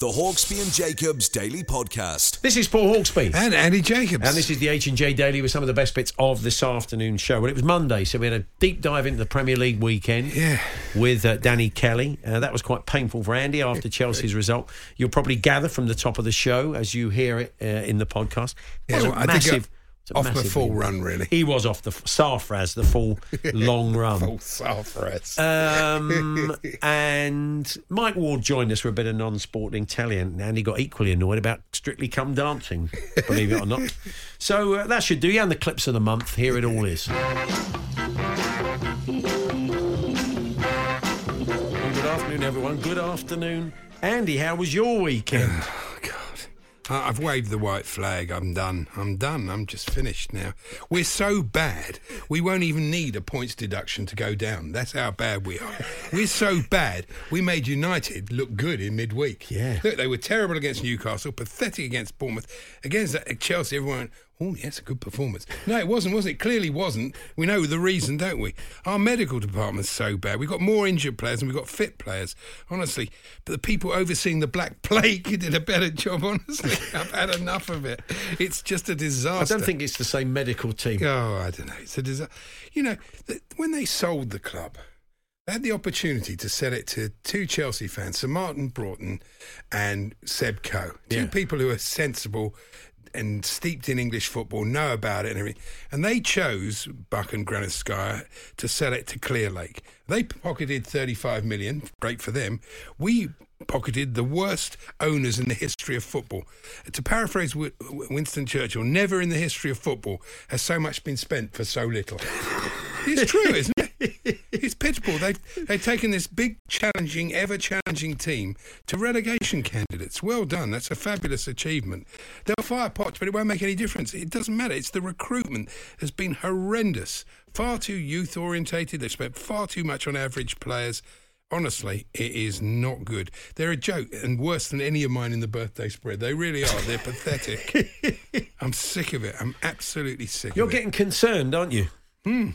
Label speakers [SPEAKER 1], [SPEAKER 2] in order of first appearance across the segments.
[SPEAKER 1] The Hawksbee and Jacobs Daily Podcast.
[SPEAKER 2] This is Paul Hawksbee.
[SPEAKER 3] And Andy Jacobs.
[SPEAKER 2] And this is the H&J Daily with some of the best bits of this afternoon show. Well, it was Monday, so we had a deep dive into the Premier League weekend
[SPEAKER 3] Yeah.
[SPEAKER 2] with uh, Danny Kelly. Uh, that was quite painful for Andy after Chelsea's result. You'll probably gather from the top of the show as you hear it uh, in the podcast. It
[SPEAKER 3] Yeah,
[SPEAKER 2] wasn't
[SPEAKER 3] well, I think
[SPEAKER 2] massive.
[SPEAKER 3] I-
[SPEAKER 2] it
[SPEAKER 3] off the full
[SPEAKER 2] win.
[SPEAKER 3] run, really.
[SPEAKER 2] He was off the f- Safraz, the full long run.
[SPEAKER 3] Full self-rest.
[SPEAKER 2] Um, and Mike Ward joined us for a bit of non-sporting telly, and Andy got equally annoyed about Strictly Come Dancing, believe it or not. So uh, that should do you. And the clips of the month. Here it all is. Good afternoon, everyone. Good afternoon, Andy. How was your weekend?
[SPEAKER 3] I've waved the white flag. I'm done. I'm done. I'm just finished now. We're so bad, we won't even need a points deduction to go down. That's how bad we are. We're so bad, we made United look good in midweek.
[SPEAKER 2] Yeah.
[SPEAKER 3] Look, they were terrible against Newcastle, pathetic against Bournemouth. Against Chelsea, everyone oh, yes, a good performance. No, it wasn't, was it? Clearly wasn't. We know the reason, don't we? Our medical department's so bad. We've got more injured players and we've got fit players, honestly. But the people overseeing the Black Plague did a better job, honestly. I've had enough of it. It's just a disaster.
[SPEAKER 2] I don't think it's the same medical team.
[SPEAKER 3] Oh, I don't know. It's a disaster. You know, th- when they sold the club, they had the opportunity to sell it to two Chelsea fans, Sir Martin Broughton and Seb Coe, two
[SPEAKER 2] Yeah.
[SPEAKER 3] people who are sensible and steeped in English football, know about it and everything. And they chose Buck and Granovskaia to sell it to Clearlake. They pocketed 35 million, great for them. We pocketed the worst owners in the history of football. To paraphrase Winston Churchill, never in the history of football has so much been spent for so little. It's true, isn't it? It's pitiful. They've, they've taken this big, challenging, ever challenging team to relegation candidates. Well done. That's a fabulous achievement. They'll fire Potts, but it won't make any difference. It doesn't matter. It's the recruitment has been horrendous. Far too youth orientated. They've spent far too much on average players. Honestly, it is not good. They're a joke and worse than any of mine in the birthday spread. They really are. They're pathetic. I'm sick of it. I'm absolutely sick
[SPEAKER 2] You're
[SPEAKER 3] of it.
[SPEAKER 2] getting concerned, aren't you? Hmm.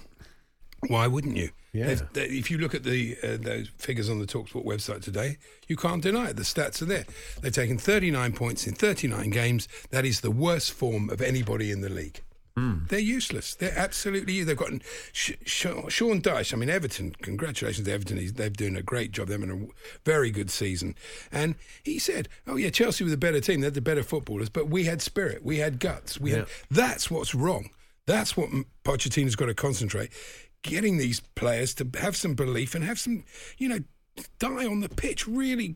[SPEAKER 3] Why wouldn't you?
[SPEAKER 2] Yeah.
[SPEAKER 3] They've- if you look at the uh, those figures on the Talksport website today, you can't deny it. The stats are there. They've taken 39 points in 39 games. That is the worst form of anybody in the league. They're useless. They're absolutely. They've got Sh- Sh- Sean Dyche. I mean, Everton. Congratulations to Everton. He's, they're doing a great job. They're having a very good season. And he said, "Oh yeah, Chelsea were the better team. They're the better footballers, but we had spirit. We had guts. We had. That's what's wrong. That's what Pochettino's got to concentrate. Getting these players to have some belief and have some, you know, die on the pitch. Really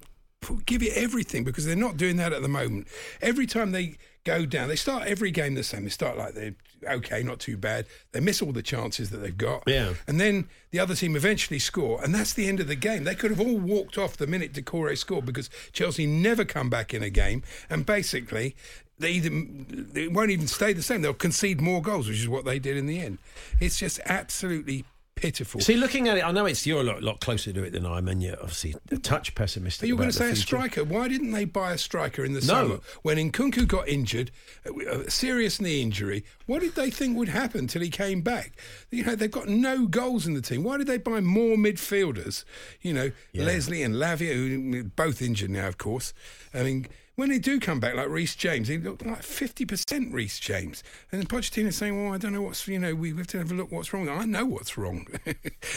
[SPEAKER 3] give it everything because they're not doing that at the moment. Every time they go down, they start every game the same. They start like they're okay, not too bad. They miss all the chances that they've got.
[SPEAKER 2] Yeah.
[SPEAKER 3] And then the other team eventually score, and that's the end of the game. They could have all walked off the minute Doucouré scored because Chelsea never come back in a game, and basically they either they won't even stay the same. They'll concede more goals, which is what they did in the end. It's just absolutely pitiful.
[SPEAKER 2] See, looking at it, I know it's you're a lot, lot closer to it than I am, and you're obviously a touch pessimistic.
[SPEAKER 3] Are you
[SPEAKER 2] about
[SPEAKER 3] going to say a striker? Why didn't they buy a striker in the
[SPEAKER 2] No.
[SPEAKER 3] summer when Nkunku got injured, uh, a a uh, serious knee injury? What did they think would happen till he came back? You know, they've got no goals in the team. Why did they buy more midfielders? You know, Leslie and Lavia, who mm, both injured now, of course. I mean, when they do come back, like Reece James, he looked like fifty percent Reece James, and Pochettino's saying, "Well, I don't know what's you know we have to have a look what's wrong." I know what's wrong.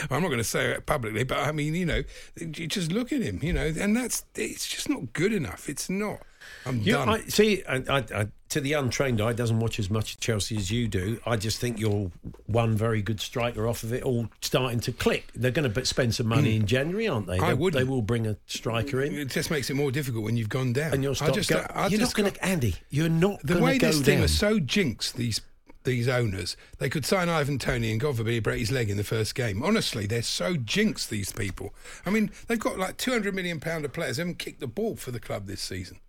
[SPEAKER 3] I'm not going to say it publicly, but I mean, you know, you just look at him, you know, and that's it's just not good enough. It's not. I'm
[SPEAKER 2] You,
[SPEAKER 3] done.
[SPEAKER 2] I, see, I, I, I, to the untrained eye, doesn't watch as much Chelsea as you do. I just think you're one very good striker off of it all starting to click. They're going to spend some money hmm. in January, aren't they?
[SPEAKER 3] I
[SPEAKER 2] they,
[SPEAKER 3] wouldn't.
[SPEAKER 2] They will bring a striker in.
[SPEAKER 3] it just makes it more difficult when you've gone down.
[SPEAKER 2] And you'll
[SPEAKER 3] I
[SPEAKER 2] stop.
[SPEAKER 3] just,
[SPEAKER 2] go,
[SPEAKER 3] I
[SPEAKER 2] you're
[SPEAKER 3] just
[SPEAKER 2] not going to, Andy. You're not
[SPEAKER 3] the way
[SPEAKER 2] go
[SPEAKER 3] this team
[SPEAKER 2] down.
[SPEAKER 3] are so jinxed these these owners they could sign Ivan Toney and God forbid he break his leg in the first game honestly they're so jinxed these people I mean they've got like 200 million pound of players who haven't kicked the ball for the club this season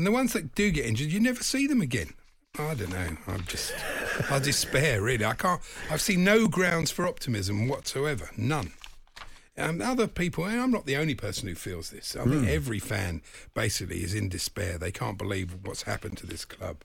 [SPEAKER 3] and the ones that do get injured you never see them again I don't know I'm just I despair really I can't I've seen no grounds for optimism whatsoever none um, other people, and I'm not the only person who feels this. I think every fan basically is in despair. They can't believe what's happened to this club.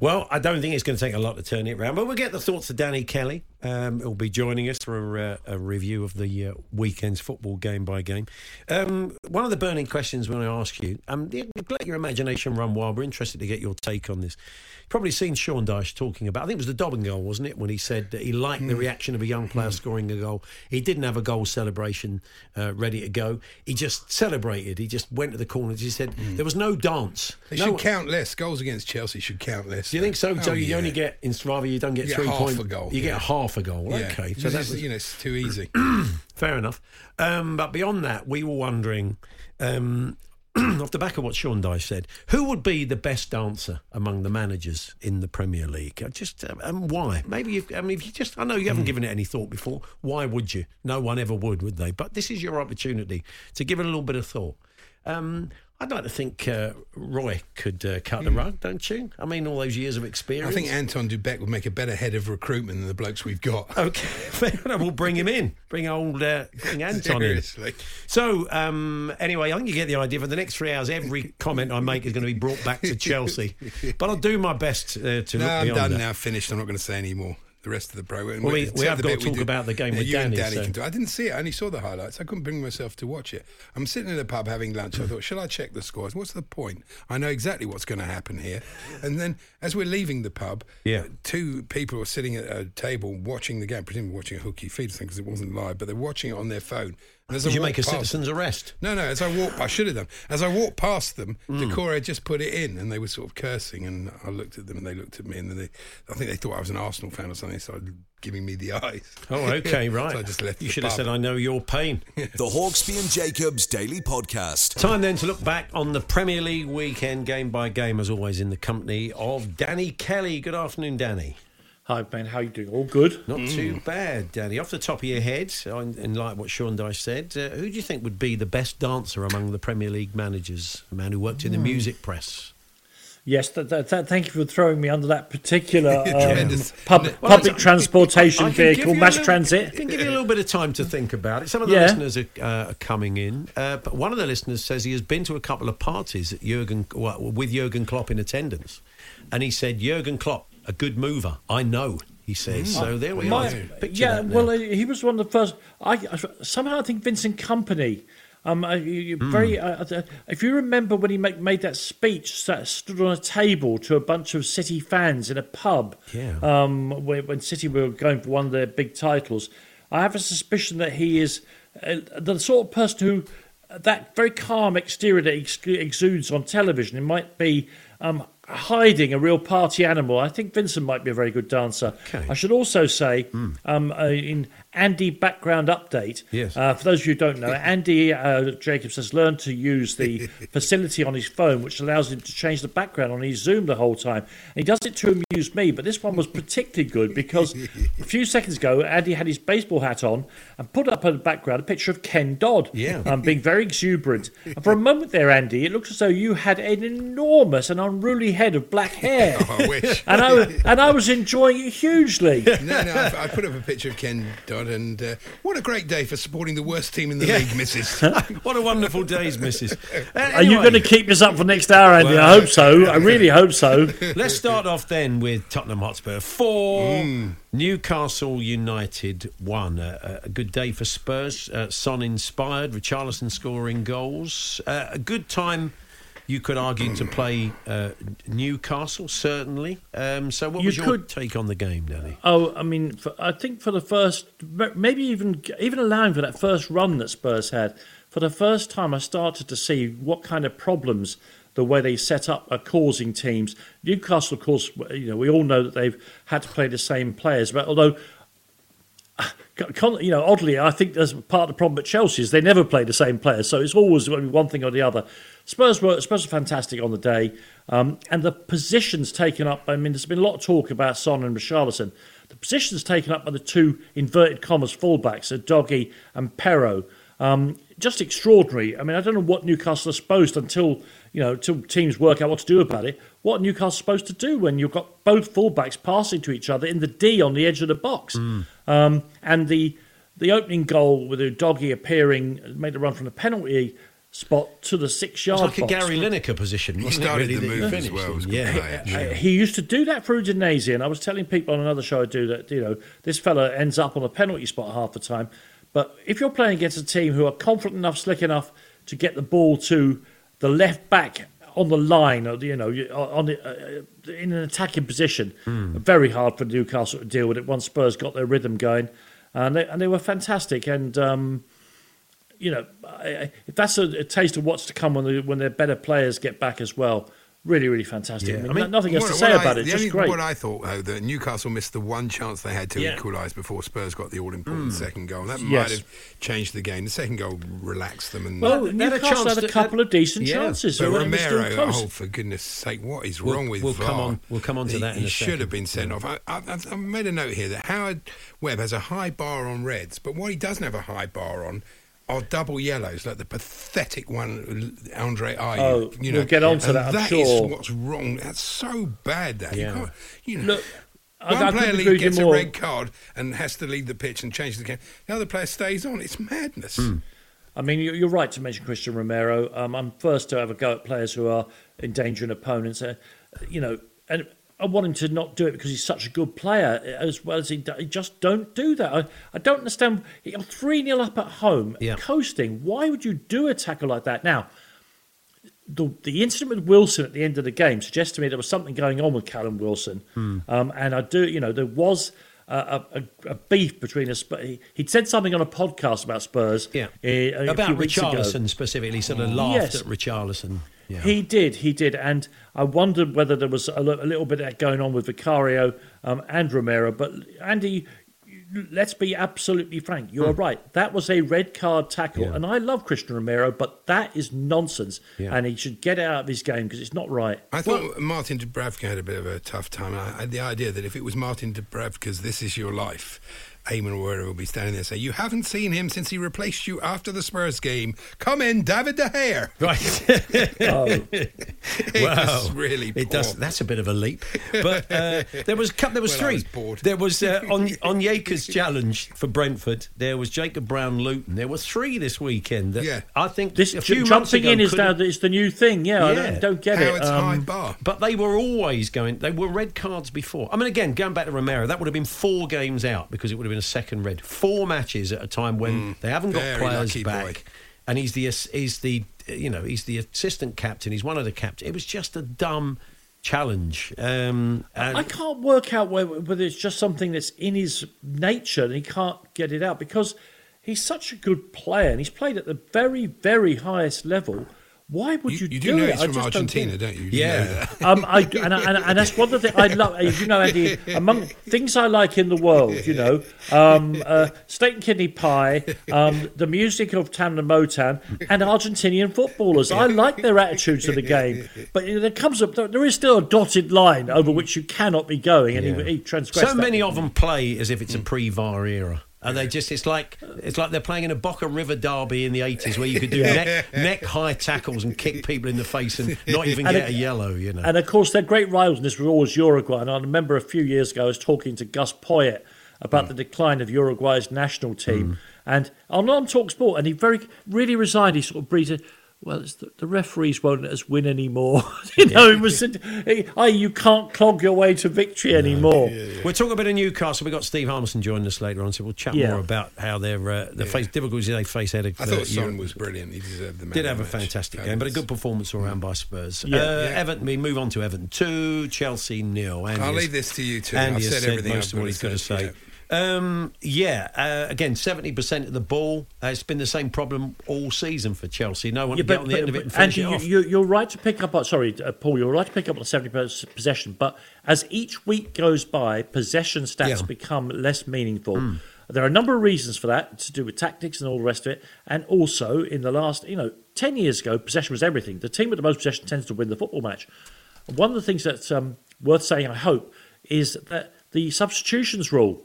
[SPEAKER 2] Well, I don't think it's going to take a lot to turn it around, but we'll get the thoughts of Danny Kelly. Um, he'll be joining us for a, a review of the uh, weekend's football game by game. Um, one of the burning questions when I ask you, um, let your imagination run wild. We're interested to get your take on this. You've probably seen Sean Dyche talking about, I think it was the Dobbin goal, wasn't it, when he said that he liked the reaction of a young player scoring a goal. He didn't have a goal celebration uh, ready to go. He just celebrated. He just went to the corners. He said there was no dance.
[SPEAKER 3] They
[SPEAKER 2] no
[SPEAKER 3] should count less. Goals against Chelsea should count less.
[SPEAKER 2] do you think so?
[SPEAKER 3] Oh,
[SPEAKER 2] so you
[SPEAKER 3] yeah.
[SPEAKER 2] only get in rather you don't get
[SPEAKER 3] You get
[SPEAKER 2] three
[SPEAKER 3] half
[SPEAKER 2] point
[SPEAKER 3] a goal,
[SPEAKER 2] You
[SPEAKER 3] yeah.
[SPEAKER 2] get half a goal.
[SPEAKER 3] Yeah.
[SPEAKER 2] Okay, so that's
[SPEAKER 3] you know it's too easy.
[SPEAKER 2] fair enough. Um, but beyond that, we were wondering, um, off the back of what Sean Dyche said, who would be the best dancer among the managers in the Premier League? Uh, Just um, and why? Maybe you've, I mean, if you just, I know you haven't given it any thought before. Why would you? No one ever would, would they? But this is your opportunity to give it a little bit of thought. Um, I'd like to think uh, Roy could uh, cut the rug, don't you? I mean, all those years of
[SPEAKER 3] experience. I think Anton Du Beke would make a better head of recruitment than the blokes we've got.
[SPEAKER 2] Okay. We'll bring him in. Bring old uh, bring Anton
[SPEAKER 3] Seriously.
[SPEAKER 2] in. So um, anyway, I think you get the idea. For the next three hours, every comment I make is going to be brought back to Chelsea. But I'll do my best uh, to
[SPEAKER 3] No,
[SPEAKER 2] look
[SPEAKER 3] I'm done
[SPEAKER 2] that.
[SPEAKER 3] now. Finished. I'm not going to say any more. The rest of the program.
[SPEAKER 2] Well, we, we have got to talk about the game
[SPEAKER 3] Yeah,
[SPEAKER 2] with
[SPEAKER 3] you and
[SPEAKER 2] Danny,
[SPEAKER 3] Danny
[SPEAKER 2] so-
[SPEAKER 3] can do. I didn't see it. I only saw the highlights. I couldn't bring myself to watch it. I'm sitting in the pub having lunch. I thought, shall I check the scores? What's the point? I know exactly what's going to happen here. And then, as we're leaving the pub,
[SPEAKER 2] Yeah.
[SPEAKER 3] two people are sitting at a table watching the game, presumably watching a hooky feed thing because it wasn't live, but they're watching it on their phone. And as I
[SPEAKER 2] Did you make a
[SPEAKER 3] past-
[SPEAKER 2] citizen's arrest?
[SPEAKER 3] no, no. As I walked, I should have done. As I walked past them,
[SPEAKER 2] Hmm.
[SPEAKER 3] Doucouré had just put it in, and they were sort of cursing. And I looked at them, and they looked at me, and then they, I think they thought I was an Arsenal fan or something. They started giving me the eyes.
[SPEAKER 2] Oh, okay, right.
[SPEAKER 3] so I just left.
[SPEAKER 2] you
[SPEAKER 3] the
[SPEAKER 2] should have said, "I know your pain."
[SPEAKER 1] The Hawksbee and Jacobs Daily Podcast.
[SPEAKER 2] Time then to look back on the Premier League weekend, game by game, as always, in the company of Danny Kelly. Good afternoon, Danny.
[SPEAKER 4] Hi, Ben. How are you doing? All good?
[SPEAKER 2] Not too bad, Danny. Off the top of your head, in, in like what Sean Dyche said, uh, who do you think would be the best dancer among the Premier League managers? A man who worked in the music press.
[SPEAKER 4] Yes. Th- th- th- thank you for throwing me under that particular um, pub-
[SPEAKER 2] Well,
[SPEAKER 4] public transportation
[SPEAKER 2] I can give
[SPEAKER 4] vehicle, mass
[SPEAKER 2] little-
[SPEAKER 4] transit.
[SPEAKER 2] I can give you a little bit of time to think about it. Some of the
[SPEAKER 4] Yeah.
[SPEAKER 2] listeners are, uh, are coming in, uh, but one of the listeners says he has been to a couple of parties at Jurgen, well, with Jurgen Klopp in attendance, and he said Jurgen Klopp, a good mover. I know. He says so. There we
[SPEAKER 4] My-
[SPEAKER 2] are. Picture
[SPEAKER 4] yeah, well, uh, he was one of the first. I, I somehow I think Vincent Kompany. Um, you,
[SPEAKER 2] Hmm.
[SPEAKER 4] very. Uh, uh, if you remember when he make, made that speech, that stood on a table to a bunch of City fans in a pub.
[SPEAKER 2] Yeah.
[SPEAKER 4] Um, when, when City were going for one of their big titles, I have a suspicion that he is uh, the sort of person who that very calm exterior that he exudes on television. It might be. Um, Hiding a real party animal. I think Vincent might be a very good dancer.
[SPEAKER 2] Okay.
[SPEAKER 4] I should also say, um, uh, in Andy background update,
[SPEAKER 2] Yes.
[SPEAKER 4] uh, for those of you who don't know, Andy uh, Jacobs has learned to use the facility on his phone, which allows him to change the background on his Zoom the whole time. And he does it to amuse me, but this one was particularly good because a few seconds ago, Andy had his baseball hat on and put up in the background a picture of Ken Dodd,
[SPEAKER 2] Yeah.
[SPEAKER 4] um, being very exuberant. And for a moment there, Andy, it looks as though you had an enormous and unruly head of black hair.
[SPEAKER 3] Oh, I wish.
[SPEAKER 4] And I, and I was enjoying it hugely.
[SPEAKER 3] no, no, I, I put up a picture of Ken Dodd, and uh, what a great day for supporting the worst team in the league, Mrs.
[SPEAKER 2] what a wonderful days, Missus. Uh,
[SPEAKER 4] Are you going to keep this up for next hour, Andy? I hope so. I really hope so.
[SPEAKER 2] Let's start off then with Tottenham Hotspur four,
[SPEAKER 3] Hmm.
[SPEAKER 2] Newcastle United one. Uh, a good day for Spurs. Uh, Son inspired, Richarlison scoring goals. Uh, a good time You could argue to play uh, Newcastle, certainly. Um, so, what
[SPEAKER 4] You
[SPEAKER 2] was your
[SPEAKER 4] could-
[SPEAKER 2] take on the game, Danny?
[SPEAKER 4] Oh, I mean, for, I think for the first, maybe even even allowing for that first run that Spurs had, for the first time, I started to see what kind of problems the way they set up are causing teams. Newcastle, of course, you know, we all know that they've had to play the same players, but although. You know, oddly, I think there's part of the problem at Chelsea is they never play the same players, so it's always one thing or the other. Spurs were Spurs were fantastic on the day, um, and the positions taken up. I mean, there's been a lot of talk about Son and Richarlison. The positions taken up by the two inverted commas fullbacks, are Udogie and Porro. Um, just extraordinary. I mean, I don't know what Newcastle are supposed until you know until teams work out what to do about it. What are Newcastle supposed to do when you've got both fullbacks passing to each other in the D on the edge of the box, um, and the the opening goal with the Udogie appearing made the run from the penalty spot to the six
[SPEAKER 2] It's
[SPEAKER 4] yard
[SPEAKER 2] like a. Gary Lineker position.
[SPEAKER 3] He
[SPEAKER 2] wasn't
[SPEAKER 3] started
[SPEAKER 2] really,
[SPEAKER 3] the
[SPEAKER 2] that
[SPEAKER 3] move as well. It was
[SPEAKER 2] in?
[SPEAKER 3] good
[SPEAKER 2] yeah.
[SPEAKER 3] play.
[SPEAKER 4] Uh, He used to do that for Udinese, and I was telling people on another show I do that you know this fella ends up on a penalty spot half the time. But if you're playing against a team who are confident enough, slick enough to get the ball to the left back on the line, you know, on the, uh, in an attacking position, very hard for Newcastle to deal with it. Once Spurs got their rhythm going, and they, and they were fantastic. And um, you know, if that's a, a taste of what's to come when the, when their better players get back as well, really, really fantastic.
[SPEAKER 2] Yeah.
[SPEAKER 4] I mean,
[SPEAKER 2] I mean,
[SPEAKER 4] no- nothing else
[SPEAKER 3] What-
[SPEAKER 4] to say
[SPEAKER 3] I-
[SPEAKER 4] about it.
[SPEAKER 3] the
[SPEAKER 4] Just
[SPEAKER 3] only-
[SPEAKER 4] great.
[SPEAKER 3] What I thought, though, that Newcastle missed the one chance they had to
[SPEAKER 2] Yeah.
[SPEAKER 3] equalise before Spurs got the all-important hmm. second goal. That might have changed the game. The second goal relaxed them. And
[SPEAKER 4] Well,
[SPEAKER 2] They had a
[SPEAKER 4] Newcastle had a couple of decent
[SPEAKER 2] Yeah.
[SPEAKER 4] chances.
[SPEAKER 3] but
[SPEAKER 4] so they were still
[SPEAKER 3] Romero, oh for goodness' sake, what is
[SPEAKER 2] We'll-
[SPEAKER 3] wrong with
[SPEAKER 2] we'll
[SPEAKER 3] VAR?
[SPEAKER 2] come on- we'll come on to
[SPEAKER 3] He-
[SPEAKER 2] that in
[SPEAKER 3] he should
[SPEAKER 2] second.
[SPEAKER 3] have been sent off. I, I, made a note here that Howard Webb has a high bar on reds, but what he doesn't have a high bar on. Are double yellows like the pathetic one, Andre Ayew?
[SPEAKER 4] Oh,
[SPEAKER 3] you know,
[SPEAKER 4] we'll get on to that, I'm
[SPEAKER 3] that is
[SPEAKER 4] sure.
[SPEAKER 3] what's wrong. That's so bad. That
[SPEAKER 2] Yeah.
[SPEAKER 3] you, can't, you know,
[SPEAKER 4] Look, I-
[SPEAKER 3] one
[SPEAKER 4] I
[SPEAKER 3] player
[SPEAKER 4] couldn't
[SPEAKER 3] lead gets a red card and has to leave the pitch and change the game. The other player stays on. It's madness.
[SPEAKER 4] Hmm. I mean, you- you're right to mention Christian Romero. Um, I'm first to have a go at players who are endangering opponents. Uh, you know, and I want him to not do it because he's such a good player, as well as he, he just don't do that. I, I don't understand. You're three 0 up at home,
[SPEAKER 2] Yeah.
[SPEAKER 4] coasting. Why would you do a tackle like that? Now, the the incident with Wilson at the end of the game suggests to me there was something going on with Callum Wilson,
[SPEAKER 2] Hmm.
[SPEAKER 4] um, and I do, you know, there was a, a, a beef between us. But he, he'd said something on a podcast about Spurs,
[SPEAKER 2] Yeah.
[SPEAKER 4] uh, a
[SPEAKER 2] About
[SPEAKER 4] few weeks ago.
[SPEAKER 2] Richarlison specifically, sort of laughed
[SPEAKER 4] Yes.
[SPEAKER 2] at Richarlison. Yeah.
[SPEAKER 4] He did, he did, and I wondered whether there was a, little bit of that going on with Vicario um, and Romero. But Andy, let's be absolutely frank. You're right. That was a red card tackle,
[SPEAKER 2] Hmm. Yeah.
[SPEAKER 4] and I love Christian Romero, but that is nonsense,
[SPEAKER 2] Yeah.
[SPEAKER 4] and he should get out of his game because it's not right.
[SPEAKER 3] I thought Martin Dubravka had a bit of a tough time. I had the idea that if it was Martin Dubravka's "This Is Your Life," Eamon Werner will be standing there saying, "You haven't seen him since he replaced you after the Spurs game. Come in, David De Gea."
[SPEAKER 2] Right.
[SPEAKER 4] Oh,
[SPEAKER 3] It
[SPEAKER 2] wow.
[SPEAKER 3] was really
[SPEAKER 2] It does. That's a bit of a leap. But uh, there was there was
[SPEAKER 3] Well,
[SPEAKER 2] three.
[SPEAKER 3] was bored.
[SPEAKER 2] There was uh, on on Yaker's challenge for Brentford. There was Jacob Brown Luton. There were three this weekend. That
[SPEAKER 3] Yeah.
[SPEAKER 2] I think
[SPEAKER 4] this
[SPEAKER 2] a few months
[SPEAKER 4] jumping
[SPEAKER 2] ago
[SPEAKER 4] in is
[SPEAKER 2] couldn't-
[SPEAKER 4] now is the new thing. Yeah, I
[SPEAKER 2] Yeah.
[SPEAKER 4] don't, don't get
[SPEAKER 3] How
[SPEAKER 4] it.
[SPEAKER 3] it's high
[SPEAKER 4] Um,
[SPEAKER 3] bar.
[SPEAKER 2] But they were always going. They were red cards before. I mean, again, going back to Romero, that would have been four games out because it would have been a second red. Four matches at a time when they haven't got
[SPEAKER 3] Mm.
[SPEAKER 2] Players back,
[SPEAKER 3] boy.
[SPEAKER 2] and he's the he's the you know he's the assistant captain. He's one of the captain. It was just a dumb challenge. Um, and
[SPEAKER 4] I can't work out whether, whether it's just something that's in his nature and he can't get it out because he's such a good player and he's played at the very, very highest level. Why would you,
[SPEAKER 3] You, you do know
[SPEAKER 4] it?
[SPEAKER 3] he's
[SPEAKER 4] I
[SPEAKER 3] from
[SPEAKER 4] just don't
[SPEAKER 3] Argentina, don't you? You
[SPEAKER 2] Yeah.
[SPEAKER 3] know that.
[SPEAKER 4] Um, I, and, and, and that's one of the things I love. You know, Andy, among things I like in the world, you know, um, uh, steak and kidney pie, um, the music of Tamla Motown, and Argentinian footballers. I like their attitude to the game. But you know, there comes a, there is still a dotted line over which you cannot be going, and
[SPEAKER 2] Yeah.
[SPEAKER 4] he, he transgressed
[SPEAKER 2] so
[SPEAKER 4] that.
[SPEAKER 2] many of them play as if it's a pre-VAR era. And they just, it's like it's like they're playing in a Boca River derby in the 80s where you could do neck, neck high tackles and kick people in the face and not even
[SPEAKER 4] And
[SPEAKER 2] get a
[SPEAKER 4] it-
[SPEAKER 2] yellow, you know.
[SPEAKER 4] And of course, their great rivals in this was always Uruguay. And I remember a few years ago, I was talking to Gus Poyet about mm. the decline of Uruguay's national team. Mm. And on on Talk Sport, and he very really resigned. He sort of breathed. Well, it's the, the referees won't let us win anymore. you know, it was, oh, you can't clog your way to victory anymore.
[SPEAKER 2] We'll talk about a Newcastle. We've got Steve Harmison joining us later on, so we'll chat
[SPEAKER 4] Yeah.
[SPEAKER 2] more about how they're uh, the face difficulties they face ahead of.
[SPEAKER 3] I
[SPEAKER 2] uh,
[SPEAKER 3] thought Son was brilliant. He deserved the man.
[SPEAKER 2] Did have a fantastic
[SPEAKER 3] That
[SPEAKER 2] game, but a good performance all round by Spurs.
[SPEAKER 4] Yeah.
[SPEAKER 2] uh,
[SPEAKER 3] Yeah.
[SPEAKER 2] Everton. We move on to Everton two, Chelsea nil. Andy
[SPEAKER 3] I'll leave this to you two.
[SPEAKER 2] Andy
[SPEAKER 3] I've
[SPEAKER 2] has
[SPEAKER 3] said
[SPEAKER 2] said
[SPEAKER 3] everything
[SPEAKER 2] most
[SPEAKER 3] I've
[SPEAKER 2] of what he's
[SPEAKER 3] got
[SPEAKER 2] going
[SPEAKER 3] to
[SPEAKER 2] to say. Um, yeah, uh, again, seventy percent of the ball. Uh, it's been the same problem all season for Chelsea. No one
[SPEAKER 4] Yeah,
[SPEAKER 2] get on the end of it and
[SPEAKER 4] Andy,
[SPEAKER 2] it
[SPEAKER 4] you, you, you're right to pick up. on Sorry, uh, Paul, you're right to pick up on the seventy percent possession. But as each week goes by, possession stats
[SPEAKER 2] Yeah.
[SPEAKER 4] Become less meaningful. There are a number of reasons for that, to do with tactics and all the rest of it. And also, in the last, you know, ten years ago, possession was everything. The team with the most possession tends to win the football match. One of the things that's um, worth saying, I hope, is that the substitutions rule.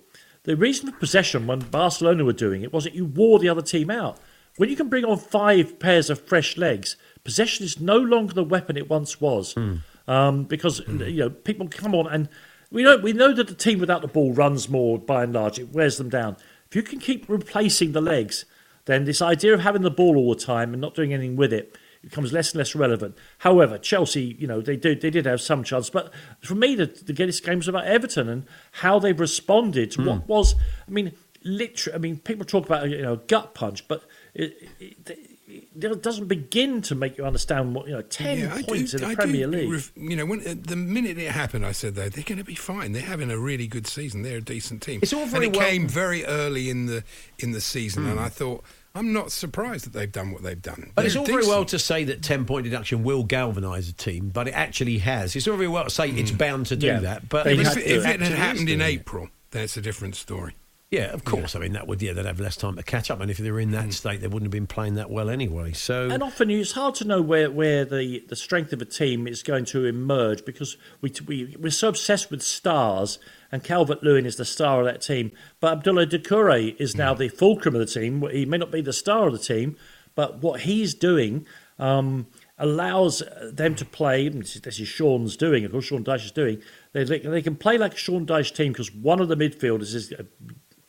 [SPEAKER 4] The reason for possession when Barcelona were doing it was that you wore the other team out. When you can bring on five pairs of fresh legs, possession is no longer the weapon it once was. Um, because you know people come on and we know we know that the team without the ball runs more by and large. It wears them down. If you can keep replacing the legs, then this idea of having the ball all the time and not doing anything with it becomes less and less relevant. However, Chelsea, you know, they did they did have some chance, but for me, the, the greatest game was about Everton and how they've responded to what was. I mean, literally. I mean, people talk about you know gut punch, but it, it, it doesn't begin to make you understand what you know. Ten
[SPEAKER 3] Yeah,
[SPEAKER 4] points
[SPEAKER 3] do-
[SPEAKER 4] in the
[SPEAKER 3] I
[SPEAKER 4] Premier
[SPEAKER 3] do
[SPEAKER 4] League.
[SPEAKER 3] you know, when uh, the minute it happened, I said though they're going to be fine. They're having a really good season. They're a decent team.
[SPEAKER 2] It's all very
[SPEAKER 3] and it
[SPEAKER 2] well-
[SPEAKER 3] came very early in the in the season,
[SPEAKER 4] Hmm.
[SPEAKER 3] and I thought I'm not surprised that they've done what they've done.
[SPEAKER 2] But it's
[SPEAKER 3] They're
[SPEAKER 2] all very well to say that 10 point deduction will galvanise a team, but it actually has. It's all very well to say it's hmm. bound to do
[SPEAKER 4] Yeah.
[SPEAKER 2] that, but
[SPEAKER 4] They
[SPEAKER 3] if, it- if it had happened in
[SPEAKER 2] doing it.
[SPEAKER 3] April, that's a different story.
[SPEAKER 2] Yeah, of course. I mean, that would, yeah, they'd have less time to catch up. And if they were in that hmm. state, they wouldn't have been playing that well anyway. So,
[SPEAKER 4] And often it's hard to know where, where the, the strength of a team is going to emerge because we, we, we're so obsessed with stars, and Calvert Lewin is the star of that team. But Abdoulaye Doucouré is now the fulcrum of the team. He may not be the star of the team, but what he's doing um, allows them to play. This is, Sean's doing, of course, Sean Dyche is doing. They, they, can play like a Sean Dyche team because one of the midfielders is, uh,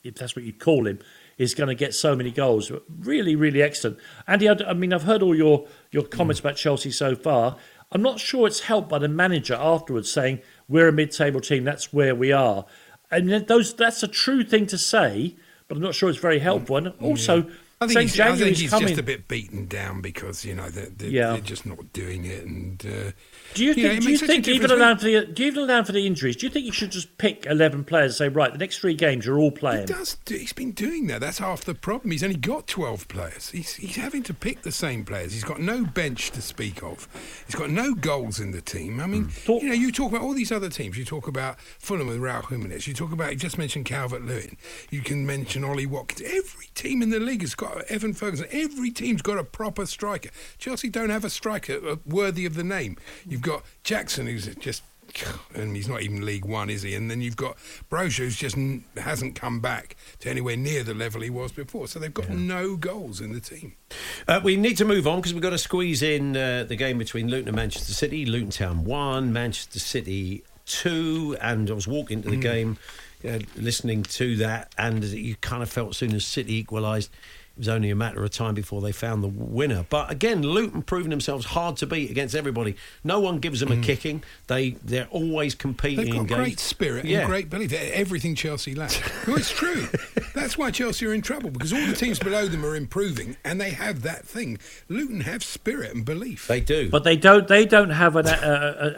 [SPEAKER 4] if that's what you call him, is going to get so many goals. Really, really excellent. Andy, I, I mean, I've heard all your, your comments about Chelsea so far. I'm not sure it's helped by the manager afterwards saying we're a mid-table team. That's where we are. And those that's a true thing to say, but I'm not sure it's very helpful. And also,
[SPEAKER 3] I think he's, I think he's
[SPEAKER 4] coming.
[SPEAKER 3] just a bit beaten down because you know they're, they're,
[SPEAKER 4] Yeah.
[SPEAKER 3] they're just not doing it. And uh,
[SPEAKER 4] Do you think?
[SPEAKER 3] it
[SPEAKER 4] do you think even allowing for the do you even allow for the injuries? Do you think you should just pick eleven players and say right, the next three games you're all playing?
[SPEAKER 3] He does. Do, he's been doing that. That's half the problem. He's only got twelve players. He's he's having to pick the same players. He's got no bench to speak of. He's got no goals in the team. I mean,
[SPEAKER 4] Talk-
[SPEAKER 3] you know, you talk about all these other teams. You talk about Fulham with Raul Jimenez. You talk about you just mentioned Calvert Lewin. You can mention Ollie Watkins. Every team in the league has got Evan Ferguson. Every team's got a proper striker. Chelsea don't have a striker uh, worthy of the name. You've got Jackson, who's just and he's not even League One, is he? And then you've got Broja, who's just n- hasn't come back to anywhere near the level he was before. So they've got no goals in the team.
[SPEAKER 2] Uh, we need to move on because we've got to squeeze in uh, the game between Luton and Manchester City. Luton Town 1, Manchester City 2. And I was walking to the game, uh, listening to that, and you kind of felt as soon as City equalised, was only a matter of time before they found the winner. But again, Luton proving themselves hard to beat against everybody. No one gives them a kicking. They they're always competing.
[SPEAKER 3] They've got
[SPEAKER 2] in games.
[SPEAKER 3] great spirit
[SPEAKER 2] Yeah.
[SPEAKER 3] and great belief. They're Everything Chelsea lack. well, it's true. That's why Chelsea are in trouble because all the teams below them are improving and they have that thing. Luton have spirit and belief.
[SPEAKER 2] They do.
[SPEAKER 4] But they don't. They don't have an, a,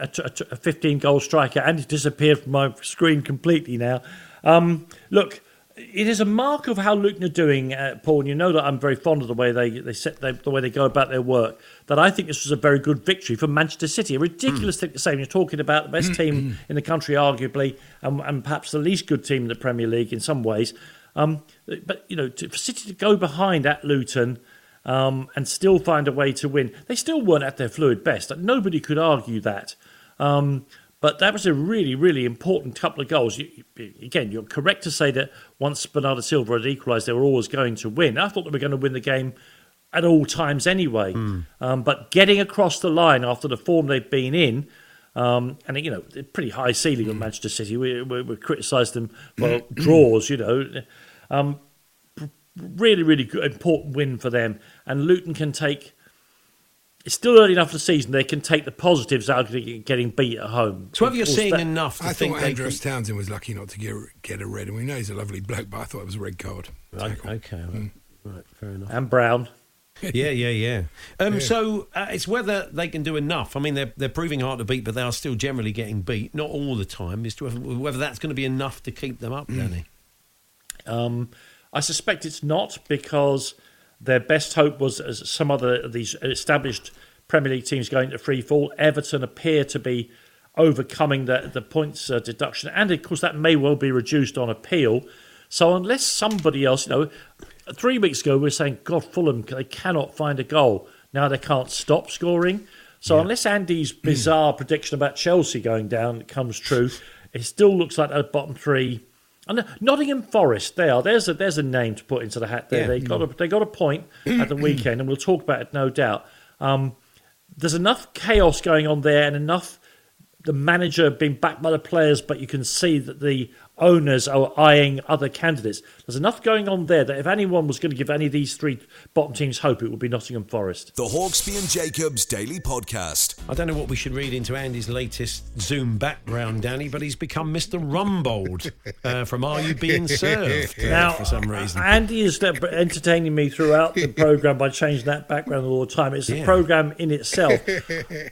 [SPEAKER 4] a, a, a 15 goal striker, and it disappeared from my screen completely now. Um, look, it is a mark of how Luton are doing, uh, Paul. And you know that I'm very fond of the way they they set they, the way they go about their work. That I think this was a very good victory for Manchester City. A ridiculous thing to say when you're talking about the best team in the country, arguably, and, and perhaps the least good team in the Premier League in some ways. Um, but you know, to, for City to go behind at Luton um, and still find a way to win. They still weren't at their fluid best. Nobody could argue that. Um, but that was a really, really important couple of goals. You, again, you're correct to say that once Bernardo Silva had equalised, they were always going to win. I thought they were going to win the game at all times anyway. Um, but getting across the line after the form they've been in, um, and you know, pretty high ceiling on Manchester City. We, we, we criticised them for draws, you know. Um, really, really good, important win for them. And Luton can take it's still early enough in the season. They can take the positives out of getting beat at home.
[SPEAKER 2] So have you
[SPEAKER 4] Of course,
[SPEAKER 2] seen
[SPEAKER 4] that-
[SPEAKER 2] enough to
[SPEAKER 3] I
[SPEAKER 2] think
[SPEAKER 3] thought
[SPEAKER 2] they
[SPEAKER 3] Andros
[SPEAKER 2] can...
[SPEAKER 3] Townsend was lucky not to get get a red, and we know he's a lovely bloke, but I thought it was a red card.
[SPEAKER 2] Okay, okay, right, right, fair enough.
[SPEAKER 4] and Brown.
[SPEAKER 2] Yeah, yeah, yeah. Um,
[SPEAKER 3] Yeah.
[SPEAKER 2] So uh, it's whether they can do enough. I mean, they're they're proving hard to beat, but they are still generally getting beat. Not all the time. Is to whether, whether that's going to be enough to keep them up, Danny.
[SPEAKER 4] Um, I suspect it's not because their best hope was as some other of these established Premier League teams going to free fall. Everton appear to be overcoming the, the points uh, deduction, and of course that may well be reduced on appeal. So unless somebody else, you know, three weeks ago we were saying, God, Fulham they cannot find a goal. Now they can't stop scoring. So unless Andy's bizarre prediction about Chelsea going down comes true, it still looks like a bottom three. And uh, Nottingham Forest, they are. There's a there's a name to put into the hat there.
[SPEAKER 2] Yeah.
[SPEAKER 4] They got a, they got a point at the weekend, and we'll talk about it no doubt. Um, there's enough chaos going on there, and enough the manager being backed by the players, but you can see that the owners are eyeing other candidates. There's enough going on there that if anyone was going to give any of these three bottom teams hope, it would be Nottingham Forest.
[SPEAKER 1] The Hawksbee and Jacobs Daily Podcast.
[SPEAKER 2] I don't know what we should read into Andy's latest Zoom background, Danny, but he's become Mr. Rumbold uh, from Are You Being Served uh,
[SPEAKER 4] Now,
[SPEAKER 2] for some reason.
[SPEAKER 4] Andy is entertaining me throughout the program by changing that background all the time. It's
[SPEAKER 2] Yeah.
[SPEAKER 4] a program in itself.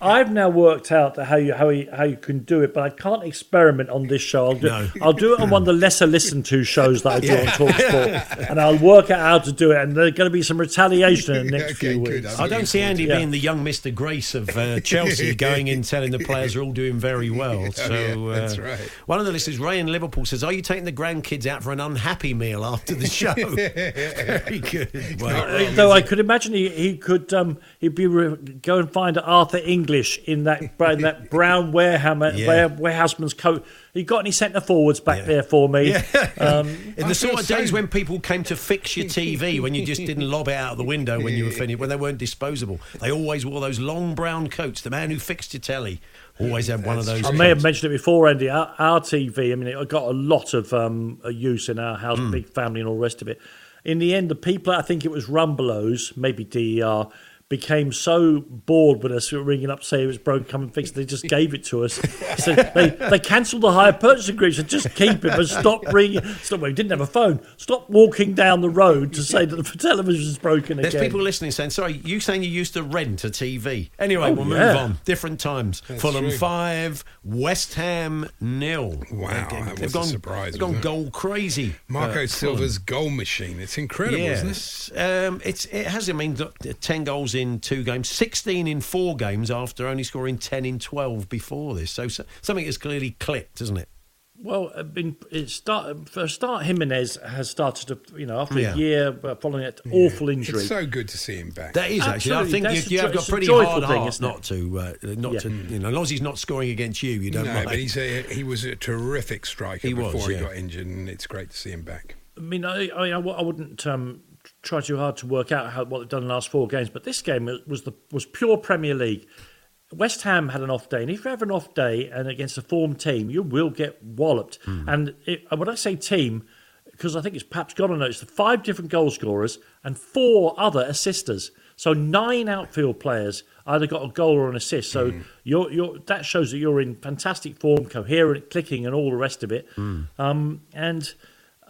[SPEAKER 4] I've now worked out how you how you, how you can do it, but I can't experiment on this show. I'll do,
[SPEAKER 2] No.
[SPEAKER 4] I'll do it on one of the lesser listened to shows that I do on Talksport, and I'll work out how to do it. And there's going to be some retaliation in the next
[SPEAKER 3] Okay,
[SPEAKER 4] few
[SPEAKER 3] good.
[SPEAKER 4] weeks.
[SPEAKER 3] I'm
[SPEAKER 2] I don't see Andy
[SPEAKER 4] Yeah.
[SPEAKER 2] being the young Mr. Grace of uh, Chelsea going in telling the players are all doing very well. So
[SPEAKER 3] yeah, that's
[SPEAKER 2] uh,
[SPEAKER 3] right.
[SPEAKER 2] One of the listeners, Ray in Liverpool, says, "Are you taking the grandkids out for an unhappy meal after the show?" very good. Well,
[SPEAKER 4] Uh, Though I could imagine he, he could um, he'd be re- go and find Arthur English in that in that brown warehammer,
[SPEAKER 2] Yeah.
[SPEAKER 4] ware, warehouseman's coat. You got any centre forwards back
[SPEAKER 2] Yeah.
[SPEAKER 4] there for me? Um,
[SPEAKER 2] in the sort
[SPEAKER 3] feel
[SPEAKER 2] of days when people came to fix your TV when you just didn't lob it out of the window when you were finished, when they weren't disposable, they always wore those long brown coats. The man who fixed your telly always had one of those.
[SPEAKER 4] I may have mentioned it before, Andy. Our, our TV, I mean, it got a lot of um, use in our house,
[SPEAKER 2] Hmm.
[SPEAKER 4] big family, and all the rest of it. In the end, the people, I think it was Rumbelows, maybe DER, became so bored with us ringing up saying it was broken, come and fix it. They just gave it to us. so they, they cancelled the hire purchase agreement, said just keep it, but stop ringing. Stop, well, we didn't have a phone. Stop walking down the road to say that the television's broken
[SPEAKER 2] There's
[SPEAKER 4] again.
[SPEAKER 2] people listening saying, "Sorry, you saying you used to rent a TV?" Anyway,
[SPEAKER 4] Oh,
[SPEAKER 2] we'll move on. Different times. Fulham
[SPEAKER 3] true.
[SPEAKER 2] five, West Ham nil.
[SPEAKER 3] Wow,
[SPEAKER 2] They've-
[SPEAKER 3] that
[SPEAKER 2] they've
[SPEAKER 3] was a
[SPEAKER 2] gone,
[SPEAKER 3] surprise,
[SPEAKER 2] They've gone
[SPEAKER 3] wasn't it?
[SPEAKER 2] goal crazy.
[SPEAKER 3] Marco
[SPEAKER 2] uh,
[SPEAKER 3] Silva's goal machine. It's incredible, isn't it?
[SPEAKER 2] Yes, um, it's it has. I mean, ten goals in two games, sixteen in four games after only scoring ten in twelve before this. So, so something has clearly clicked, hasn't it?
[SPEAKER 4] Well, uh, been it start for a start. Jimenez has started to, you know, after
[SPEAKER 2] Yeah.
[SPEAKER 4] a year uh, following that awful injury.
[SPEAKER 3] It's so good to see him back.
[SPEAKER 2] That is actually. I think you, you, have got pretty
[SPEAKER 4] joyful
[SPEAKER 2] hard
[SPEAKER 4] thing,
[SPEAKER 2] heart
[SPEAKER 4] isn't it?
[SPEAKER 2] not to, uh, not
[SPEAKER 4] Yeah.
[SPEAKER 2] to, you know, as long as he's not scoring against you, you don't
[SPEAKER 3] no,
[SPEAKER 2] mind.
[SPEAKER 3] but he's a, he was a terrific striker
[SPEAKER 2] He was,
[SPEAKER 3] before
[SPEAKER 2] yeah.
[SPEAKER 3] he got injured, and it's great to see him back.
[SPEAKER 4] I mean, I I wouldn't um, try too hard to work out how, what they've done in the last four games, but this game was the was pure Premier League. West Ham had an off day, and if you have an off day and against a form team, you will get walloped. Hmm. And it, and when I say team, because I think it's perhaps notice the five different goal scorers and four other assisters. So nine outfield players either got a goal or an assist. So hmm. you're, you're, that shows that you're in fantastic form, coherent, clicking, and all the rest of it. Hmm. Um, and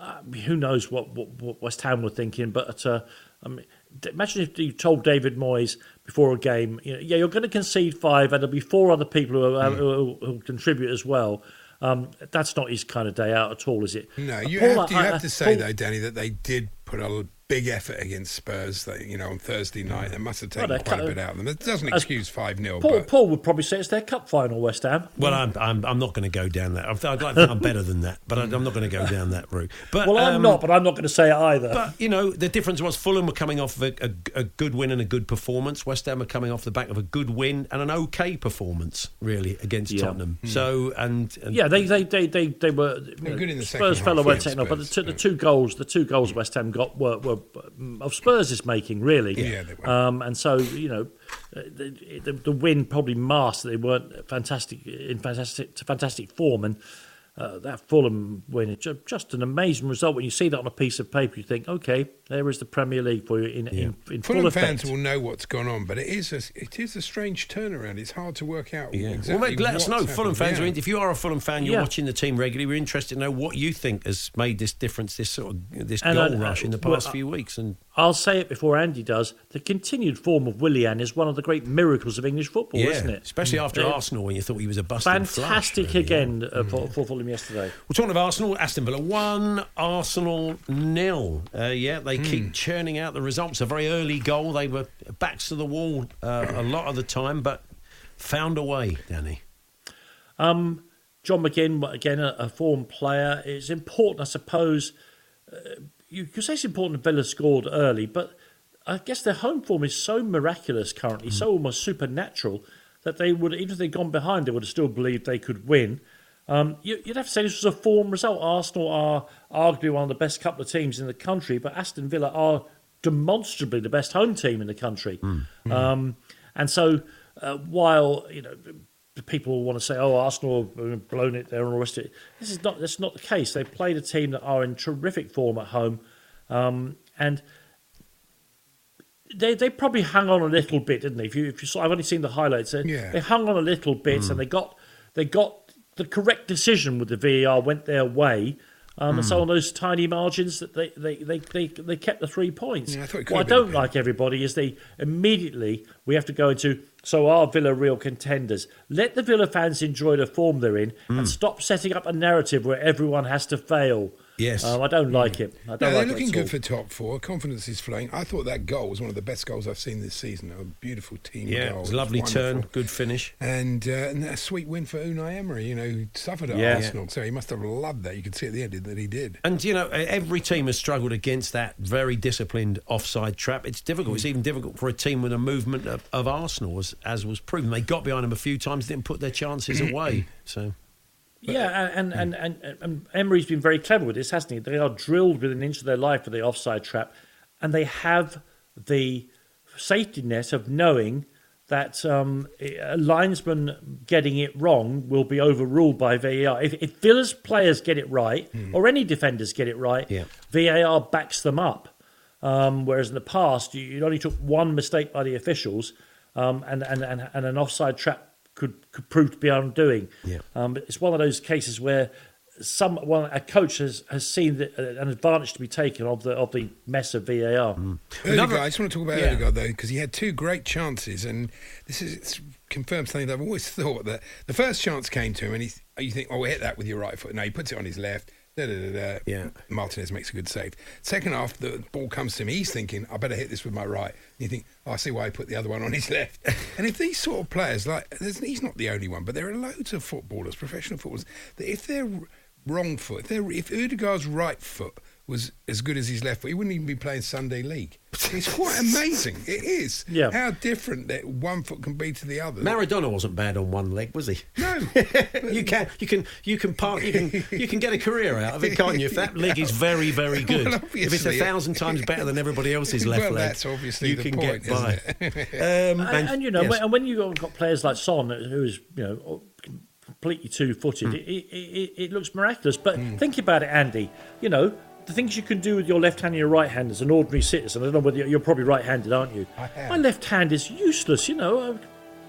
[SPEAKER 4] uh, who knows what, what, what West Ham were thinking, but uh, I mean, imagine if you told David Moyes before a game, you know, yeah, you're going to concede five, and there'll be four other people who,
[SPEAKER 3] Hmm.
[SPEAKER 4] will who, who contribute as well. Um, that's not his kind of day out at all, is it?
[SPEAKER 3] No, you
[SPEAKER 4] Paul,
[SPEAKER 3] have to, you
[SPEAKER 4] I-
[SPEAKER 3] have to say
[SPEAKER 4] Paul-
[SPEAKER 3] though, Danny, that they did put a big effort against Spurs. They, you know, on Thursday night, mm. they must have taken
[SPEAKER 4] Well,
[SPEAKER 3] quite a bit out of them. It doesn't excuse five 0
[SPEAKER 4] Paul,
[SPEAKER 3] but
[SPEAKER 4] Paul would probably say it's their cup final, West Ham.
[SPEAKER 2] Well, I'm, I'm, I'm not going to go down that. I'd I'd like to think I'm better than that, but I, I'm not going to go down that route. But
[SPEAKER 4] well, I'm
[SPEAKER 2] um,
[SPEAKER 4] not, but I'm not going to say it either.
[SPEAKER 2] But you know, the difference was Fulham were coming off of a, a, a good win and a good performance. West Ham were coming off the back of a good win and an okay performance, really, against
[SPEAKER 4] Yeah.
[SPEAKER 2] Tottenham. Hmm. So and, and
[SPEAKER 4] Yeah, they they they they, they were you know,
[SPEAKER 3] good in the uh,
[SPEAKER 4] Spurs
[SPEAKER 3] second
[SPEAKER 4] fell
[SPEAKER 3] half
[SPEAKER 4] away taking off, but the two, the two goals the two goals West Ham got were, were of Spurs' is making really.
[SPEAKER 3] Yeah, they were.
[SPEAKER 4] Um, and so you know, the, the, the win probably masked that they weren't fantastic in fantastic fantastic form and. Uh, that Fulham win. It's just an amazing result. When you see that on a piece of paper, you think, okay, there is the Premier League for you in, in, in full
[SPEAKER 3] Fulham
[SPEAKER 4] effect.
[SPEAKER 3] fans will know what's gone on, but it is a, it is a strange turnaround. It's hard to work out.
[SPEAKER 2] Yeah.
[SPEAKER 3] exactly
[SPEAKER 2] well, mate, let us know.
[SPEAKER 3] what's
[SPEAKER 2] Fulham fans
[SPEAKER 3] Yeah.
[SPEAKER 2] If you are a Fulham fan, you're
[SPEAKER 4] Yeah.
[SPEAKER 2] watching the team regularly. We're interested to know what you think has made this difference, this sort of this
[SPEAKER 4] And,
[SPEAKER 2] goal
[SPEAKER 4] uh,
[SPEAKER 2] rush in the
[SPEAKER 4] well,
[SPEAKER 2] past few weeks. And
[SPEAKER 4] I'll say it before Andy does. The continued form of Willian is one of the great miracles of English football,
[SPEAKER 2] yeah,
[SPEAKER 4] isn't it?
[SPEAKER 2] especially after
[SPEAKER 4] Yeah.
[SPEAKER 2] Arsenal, when you thought he was a bust.
[SPEAKER 4] Fantastic
[SPEAKER 2] flush, really.
[SPEAKER 4] again uh, for, for Fulham yesterday.
[SPEAKER 2] We're talking of Arsenal. Aston Villa one, Arsenal nil. Uh, yeah, they keep churning out the results. A very early goal. They were backs to the wall uh, a lot of the time, but found a way, Danny.
[SPEAKER 4] Um, John McGinn, again, a, a form player. It's important, I suppose. Uh, you could say it's important that Villa scored early, but I guess their home form is so miraculous currently, so almost supernatural, that they would, even if they'd gone behind, they would have still believed they could win. Um, you, you'd have to say this was a form result. Arsenal are arguably one of the best couple of teams in the country, but Aston Villa are demonstrably the best home team in the country. Um, and so, uh, while you know people want to say, "Oh, Arsenal have blown it there and all the rest of it," this is not. That's not the case. They played a team that are in terrific form at home, um, and they they probably hung on a little bit, didn't they? If you if you saw, I've only seen the highlights. They,
[SPEAKER 3] Yeah.
[SPEAKER 4] they hung on a little bit, and they got they got the correct decision with the VAR went their way. Um, And so on those tiny margins, that they, they, they, they, they kept the three points.
[SPEAKER 3] Yeah, I thought it could
[SPEAKER 4] what I don't like everybody is they immediately we have to go into so are Villa real contenders? Let the Villa fans enjoy the form they're in
[SPEAKER 3] Hmm.
[SPEAKER 4] and stop setting up a narrative where everyone has to fail.
[SPEAKER 2] Yes.
[SPEAKER 4] um, I don't like it. I don't
[SPEAKER 3] they're
[SPEAKER 4] like it
[SPEAKER 3] looking good for top four. Confidence is flowing. I thought that goal was one of the best goals I've seen this season. A beautiful team
[SPEAKER 2] Yeah,
[SPEAKER 3] goal.
[SPEAKER 2] it was a lovely turn, good finish.
[SPEAKER 3] And, uh, and a sweet win for Unai Emery, you know, who suffered at
[SPEAKER 4] Yeah.
[SPEAKER 3] Arsenal. So he must have loved that. You could see at the end that he did.
[SPEAKER 2] And you know, every team has struggled against that very disciplined offside trap. It's difficult. It's even difficult for a team with a movement of, of Arsenal, as, as was proven. They got behind them a few times, didn't put their chances away. So
[SPEAKER 4] Yeah, and, and, and, and, and Emery's been very clever with this, hasn't he? They are drilled within an inch of their life for the offside trap, and they have the safety net of knowing that um, a linesman getting it wrong will be overruled by VAR. If, if Villa's players get it right, or any defenders get it right,
[SPEAKER 2] Yeah.
[SPEAKER 4] VAR backs them up. Um, whereas in the past, you, you only took one mistake by the officials, um, and, and, and, and an offside trap could, could prove to be undoing.
[SPEAKER 2] Yeah.
[SPEAKER 4] Um, it's one of those cases where some one a coach has, has seen the, uh, an advantage to be taken of the of the mess of VAR.
[SPEAKER 2] Another-
[SPEAKER 3] Odegaard, I just want to talk about
[SPEAKER 2] Yeah.
[SPEAKER 3] Odegaard though, because he had two great chances, and this is it's confirmed something that I've always thought that the first chance came to him, and he, you think, oh, we hit that with your right foot. No, he puts it on his left. Da, da, da, da.
[SPEAKER 2] Yeah.
[SPEAKER 3] Martinez makes a good save. Second half, the ball comes to him. He's thinking, I better hit this with my right. And you think, oh, I see why he put the other one on his left. and if these sort of players, like, there's, he's not the only one, but there are loads of footballers, professional footballers, that if they're wrong foot, if, they're, if Odegaard's right foot was as good as his left foot, he wouldn't even be playing Sunday league. It's quite amazing. It is.
[SPEAKER 4] Yeah.
[SPEAKER 3] How different that one foot can be to the other.
[SPEAKER 2] Maradona wasn't bad on one leg, was he?
[SPEAKER 3] No.
[SPEAKER 2] you can you can you can park you can you can get a career out of it, can't you? If that leg is very very good,
[SPEAKER 3] Well,
[SPEAKER 2] if it's a thousand times better than everybody else's left
[SPEAKER 3] Well,
[SPEAKER 2] leg,
[SPEAKER 3] that's obviously
[SPEAKER 2] you
[SPEAKER 3] the
[SPEAKER 2] can
[SPEAKER 3] point,
[SPEAKER 2] get by. Um,
[SPEAKER 4] And, and, you know,
[SPEAKER 2] yes.
[SPEAKER 4] when, and when you've got players like Son, who is you know completely two-footed, it, it, it, it looks miraculous. But think about it, Andy. You know. The things you can do with your left hand and your right hand as an ordinary citizen. I don't know whether you're, you're probably right-handed, aren't you?
[SPEAKER 3] I am.
[SPEAKER 4] My left hand is useless. You know, I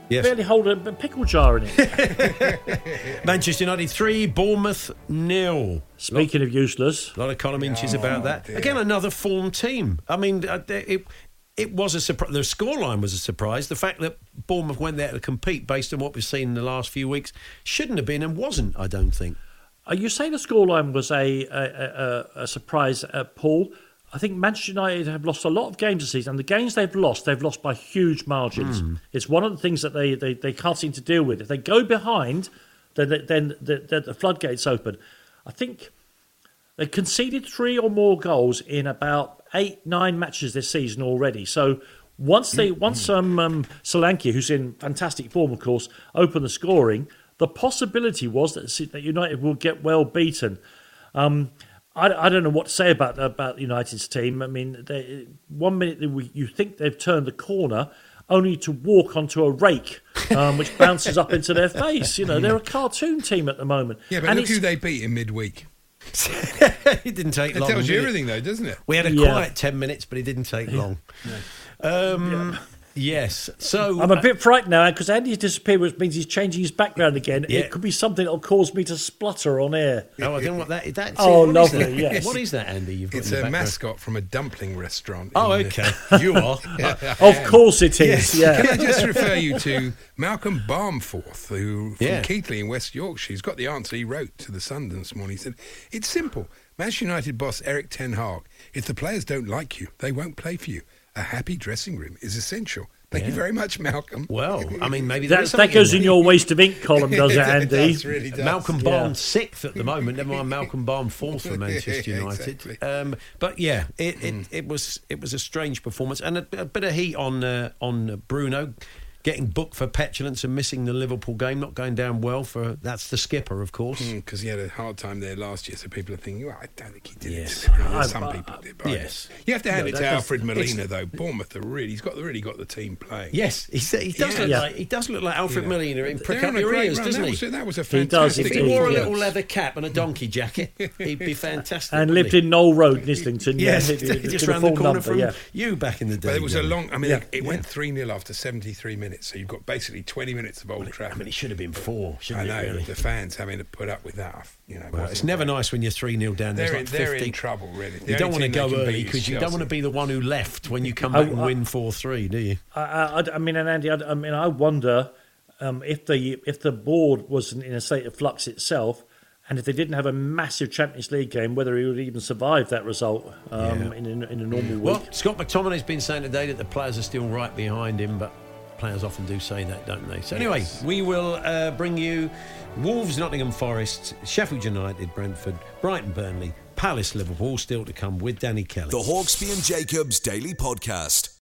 [SPEAKER 2] Yes.
[SPEAKER 4] barely hold a, a pickle jar in it.
[SPEAKER 2] Manchester United three, Bournemouth nil.
[SPEAKER 4] Speaking of useless,
[SPEAKER 2] A lot of column inches
[SPEAKER 3] Oh,
[SPEAKER 2] about that.
[SPEAKER 3] dear.
[SPEAKER 2] Again, another form team. I mean, uh, it it was a surprise. The scoreline was a surprise. The fact that Bournemouth went there to compete based on what we've seen in the last few weeks shouldn't have been and wasn't. I don't think.
[SPEAKER 4] You say the scoreline was a, a, a, a surprise, uh, Paul. I think Manchester United have lost a lot of games this season, and the games they've lost, they've lost by huge margins. It's one of the things that they, they, they can't seem to deal with. If they go behind, then then the, the, floodgates open. I think they conceded three or more goals in about eight, nine matches this season already. So once they, once um, um, Solanke, who's in fantastic form, of course, opened the scoring, the possibility was that, that United will get well beaten. Um, I, I don't know what to say about about United's team. I mean, they, one minute they, you think they've turned the corner, only to walk onto a rake, um, which bounces up into their face. You know, they're a cartoon team at the moment.
[SPEAKER 3] Yeah, but
[SPEAKER 4] and
[SPEAKER 3] look who they beat in midweek.
[SPEAKER 2] it didn't take
[SPEAKER 3] It
[SPEAKER 2] long.
[SPEAKER 3] tells you
[SPEAKER 2] did it?
[SPEAKER 3] everything, though, doesn't it?
[SPEAKER 2] We had a
[SPEAKER 4] Yeah.
[SPEAKER 2] quiet 10 minutes, but it didn't take long. Um, Yes. So
[SPEAKER 4] I'm a uh, bit frightened now because Andy's disappeared, which means he's changing his background again.
[SPEAKER 2] Yeah.
[SPEAKER 4] It could be something that'll cause me to splutter on air.
[SPEAKER 2] Oh, I don't know what that is.
[SPEAKER 4] Oh,
[SPEAKER 2] what is
[SPEAKER 4] lovely,
[SPEAKER 2] that?
[SPEAKER 4] yes.
[SPEAKER 2] What is that, Andy? You've got
[SPEAKER 3] It's
[SPEAKER 2] in
[SPEAKER 3] a
[SPEAKER 2] background?
[SPEAKER 3] mascot from a dumpling restaurant.
[SPEAKER 2] Oh,
[SPEAKER 3] in-
[SPEAKER 2] okay. you are.
[SPEAKER 4] Of course it is.
[SPEAKER 3] Can I
[SPEAKER 4] Yeah.
[SPEAKER 3] just refer you to Malcolm Barmforth, who from
[SPEAKER 2] Yeah.
[SPEAKER 3] Keighley in West Yorkshire? He's got the answer. He wrote to the Sun this morning. He said, "It's simple. Manchester United boss Erik Ten Hag. If the players don't like you, they won't play for you. A happy dressing room is essential. Thank you very much, Malcolm.
[SPEAKER 2] Well, I mean, maybe there
[SPEAKER 4] That,
[SPEAKER 2] is
[SPEAKER 4] that goes
[SPEAKER 2] in
[SPEAKER 4] in your waste of ink column, does it, Andy?
[SPEAKER 3] does, really does.
[SPEAKER 2] Malcolm
[SPEAKER 4] Yeah.
[SPEAKER 2] Barnes sixth at the moment. Never mind Malcolm Barnes fourth for Manchester
[SPEAKER 3] Yeah,
[SPEAKER 2] United.
[SPEAKER 3] exactly.
[SPEAKER 2] um, but yeah, it, it, it was it was a strange performance and a, a bit of heat on uh, on Bruno. Getting booked for petulance and missing the Liverpool game, not going down well for that's the skipper, of course.
[SPEAKER 3] Mm, because he had a hard time there last year, so people are thinking, well, I don't think he did
[SPEAKER 2] Yes.
[SPEAKER 3] it. today."
[SPEAKER 4] I-
[SPEAKER 3] Some
[SPEAKER 4] I-
[SPEAKER 3] people did. But
[SPEAKER 2] yes.
[SPEAKER 3] You have to hand
[SPEAKER 4] No,
[SPEAKER 3] it to Alfred Molina, though. Bournemouth are really, he's got really got the team playing.
[SPEAKER 2] Yes, he, he does
[SPEAKER 3] Yeah.
[SPEAKER 2] look
[SPEAKER 4] Yeah.
[SPEAKER 2] like he does look like Alfred
[SPEAKER 3] You know.
[SPEAKER 2] Molina in Prick
[SPEAKER 3] They're
[SPEAKER 2] Up
[SPEAKER 3] on a
[SPEAKER 2] Your
[SPEAKER 3] great
[SPEAKER 2] Ears,
[SPEAKER 3] run.
[SPEAKER 2] doesn't
[SPEAKER 3] that
[SPEAKER 2] he?
[SPEAKER 3] Was a, that was a
[SPEAKER 4] He does
[SPEAKER 3] fantastic
[SPEAKER 2] If he
[SPEAKER 4] indeed,
[SPEAKER 2] wore a
[SPEAKER 4] yeah.
[SPEAKER 2] little leather cap and a donkey jacket, he'd be fantastic.
[SPEAKER 4] And lived in Noel Road, in Islington.
[SPEAKER 2] Yes,
[SPEAKER 4] yeah,
[SPEAKER 2] just
[SPEAKER 4] to
[SPEAKER 2] round the corner from you back in the day.
[SPEAKER 3] But it was a long. I mean, it, it went three 0 after seventy three minutes. So you've got basically twenty minutes of Old
[SPEAKER 2] I
[SPEAKER 3] Trafford.
[SPEAKER 2] mean, it should have been four,
[SPEAKER 3] I
[SPEAKER 2] shouldn't
[SPEAKER 3] know
[SPEAKER 2] it? Really?
[SPEAKER 3] the fans having to put up with that. You know,
[SPEAKER 2] Well, it's never
[SPEAKER 3] great.
[SPEAKER 2] nice when you're three 0 down.
[SPEAKER 3] They're,
[SPEAKER 2] like
[SPEAKER 3] in, they're
[SPEAKER 2] 50.
[SPEAKER 3] in trouble, really. The
[SPEAKER 2] You don't want to go early because you don't want to be the one who left when you come
[SPEAKER 4] I-
[SPEAKER 2] back and
[SPEAKER 4] I-
[SPEAKER 2] win four three, do you?
[SPEAKER 4] I, I, I mean, and Andy, I, I mean, I wonder um, if the if the board wasn't in a state of flux itself, and if they didn't have a massive Champions League game, whether he would even survive that result um,
[SPEAKER 2] Yeah.
[SPEAKER 4] in, a, in a normal week.
[SPEAKER 2] Well, Scott McTominay's been saying today that the players are still right behind him, but players often do say that, don't they? So anyway, we will uh, bring you Wolves, Nottingham Forest, Sheffield United, Brentford, Brighton, Burnley, Palace, Liverpool, still to come with Danny Kelly.
[SPEAKER 1] The Hawksbee and Jacobs Daily Podcast.